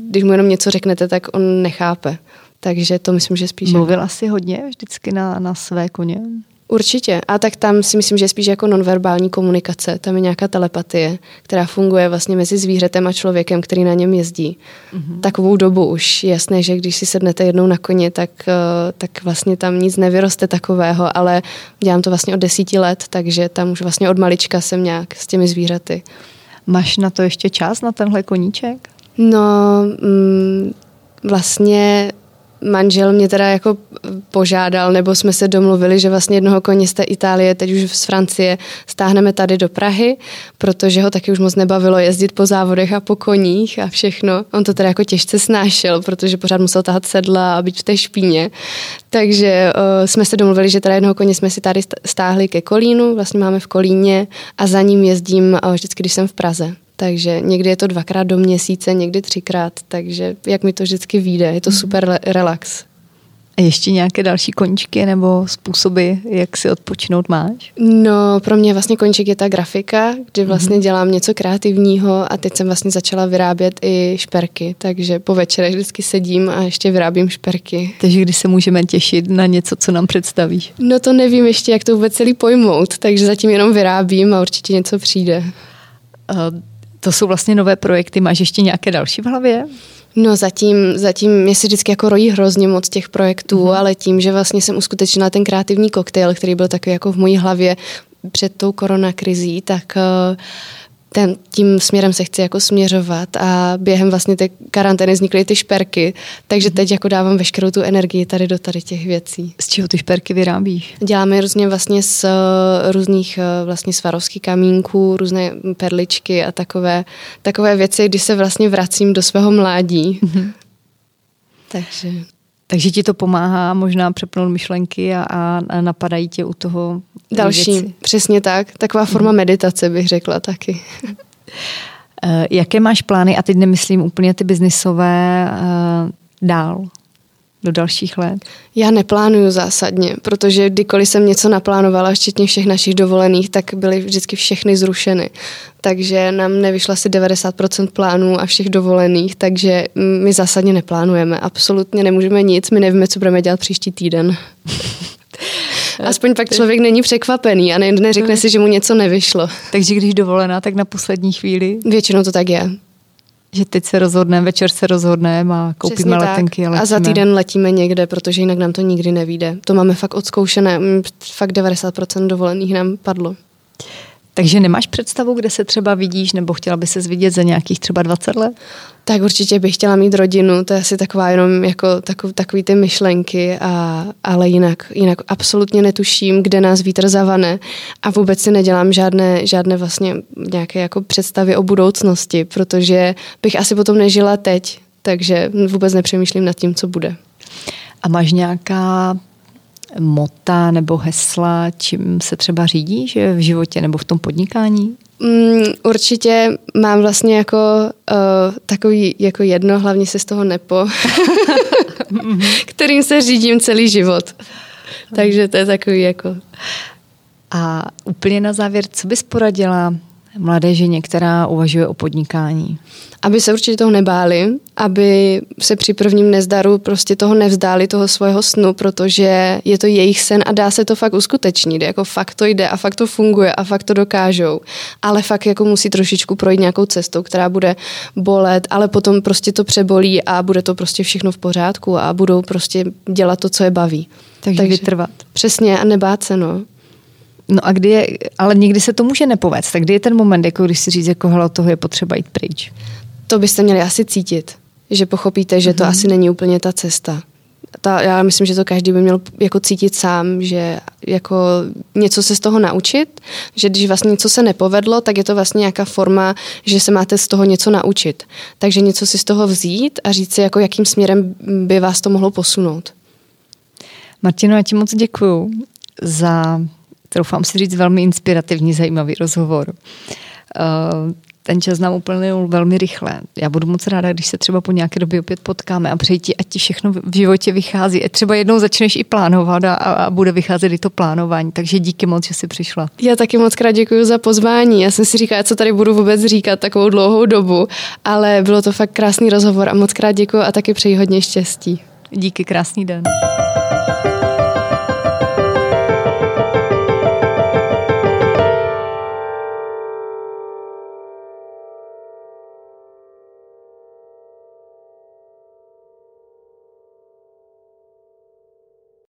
když mu jenom něco řeknete, tak on nechápe. Takže to myslím, že spíš... Mluvila jako... jsi hodně vždycky na, na své koně? Určitě. A tak tam si myslím, že je spíš jako nonverbální komunikace. Tam je nějaká telepatie, která funguje vlastně mezi zvířetem a člověkem, který na něm jezdí. Mm-hmm. Takovou dobu už jasné, že když si sednete jednou na koni, tak, eh, tak vlastně tam nic nevyroste takového, ale dělám to vlastně od desíti let, takže tam už vlastně od malička jsem nějak s těmi zvířaty. Máš na to ještě čas, na tenhle koníček? No, mm, vlastně manžel mě teda jako požádal, nebo jsme se domluvili, že vlastně jednoho koně z té Itálie, teď už z Francie, stáhneme tady do Prahy, protože ho taky už moc nebavilo jezdit po závodech a po koních a všechno. On to teda jako těžce snášel, protože pořád musel tahat sedla a být v té špíně. Takže uh, jsme se domluvili, že teda jednoho koně jsme si tady stáhli ke Kolínu, vlastně máme v Kolíně a za ním jezdím uh, vždycky, když jsem v Praze. Takže někdy je to dvakrát do měsíce, někdy třikrát, takže jak mi to vždycky vyjde, je to mhm. super relax. A ještě nějaké další koníčky nebo způsoby, jak si odpočinout máš? No, pro mě vlastně koníček je ta grafika, kdy mhm. vlastně mm-hmm. dělám něco kreativního a teď jsem vlastně začala vyrábět i šperky, takže po večerech vždycky sedím a ještě vyrábím šperky. Takže kdy se můžeme těšit na něco, co nám představíš? No to nevím ještě, jak to vůbec celý pojmout, takže zatím jenom vyrábím a určitě něco přijde. Uh, to jsou vlastně nové projekty. Máš ještě nějaké další v hlavě? No zatím, zatím mě se vždycky jako rojí hrozně moc těch projektů, mm-hmm. ale tím, že vlastně jsem uskutečnila ten kreativní koktejl, který byl takový jako v mojí hlavě před tou koronakrizí, tak uh, ten, tím směrem se chci jako směřovat a během vlastně té karantény vznikly ty šperky, takže teď jako dávám veškerou tu energii tady do tady těch věcí. Z čeho ty šperky vyrábíš? Děláme různě vlastně z uh, různých uh, vlastně svarovských kamínků, různé perličky a takové, takové věci, kdy se vlastně vracím do svého mládí. Mm-hmm. takže... Takže ti to pomáhá možná přepnout myšlenky a, a napadají tě u toho Další, věci. přesně tak. Taková forma hmm. meditace bych řekla taky. Eh, jaké máš plány, a teď nemyslím úplně ty biznisové, eh, dál? Do dalších let? Já neplánuju zásadně, protože kdykoliv jsem něco naplánovala, včetně všech našich dovolených, tak byly vždycky všechny zrušeny. Takže nám nevyšla asi 90% plánů a všech dovolených, takže my zásadně neplánujeme. Absolutně nemůžeme nic, my nevíme, co budeme dělat příští týden. Aspoň pak člověk není překvapený a ne, neřekne si, že mu něco nevyšlo. Takže když dovolená, tak na poslední chvíli? Většinou to tak je. Že teď se rozhodneme, večer se rozhodneme a koupíme Přesně letenky a letíme. A za týden letíme někde, protože jinak nám to nikdy nevíde. To máme fakt odzkoušené. Fakt 90% dovolených nám padlo. Takže nemáš představu, kde se třeba vidíš, nebo chtěla by se vidět za nějakých třeba 20 let? Tak určitě bych chtěla mít rodinu, to je asi taková jenom jako takový, takový ty myšlenky, a, ale jinak, jinak absolutně netuším, kde nás vítr zavane a vůbec si nedělám žádné, žádné vlastně nějaké jako představy o budoucnosti, protože bych asi potom nežila teď, takže vůbec nepřemýšlím nad tím, co bude. A máš nějaká mota nebo hesla, čím se třeba řídíš v životě nebo v tom podnikání? Mm, určitě mám vlastně jako uh, takový jako jedno, hlavně se z toho nepo, kterým se řídím celý život. Takže to je takový jako... A úplně na závěr, co bys poradila mladé ženě, která uvažuje o podnikání? Aby se určitě toho nebáli, aby se při prvním nezdaru prostě toho nevzdáli, toho svého snu, protože je to jejich sen a dá se to fakt uskutečnit. Jako fakt to jde a fakt to funguje a fakt to dokážou. Ale fakt jako musí trošičku projít nějakou cestou, která bude bolet, ale potom prostě to přebolí a bude to prostě všechno v pořádku a budou prostě dělat to, co je baví. Takže, Takže vytrvat. Přesně a nebát se, no. No a kdy je, ale někdy se to může nepovést, tak kdy je ten moment, jako když si říct, jako hele, toho je potřeba jít pryč? To byste měli asi cítit, že pochopíte, že to mm-hmm. asi není úplně ta cesta. Ta, já myslím, že to každý by měl jako cítit sám, že jako něco se z toho naučit, že když vlastně něco se nepovedlo, tak je to vlastně nějaká forma, že se máte z toho něco naučit. Takže něco si z toho vzít a říct si, jako jakým směrem by vás to mohlo posunout. Martino, já ti moc děkuju za troufám si říct, velmi inspirativní, zajímavý rozhovor. Eh, ten čas nám uplynul velmi rychle. Já budu moc ráda, když se třeba po nějaké době opět potkáme a přeji ti, ať ti všechno v životě vychází. Ať třeba jednou začneš i plánovat a, a bude vycházet i to plánování. Takže díky moc, že jsi přišla. Já taky moc krát děkuji za pozvání. Já jsem si říkala, co tady budu vůbec říkat takovou dlouhou dobu, ale bylo to fakt krásný rozhovor a moc krát děkuji a taky přeji hodně štěstí. Díky, krásný den.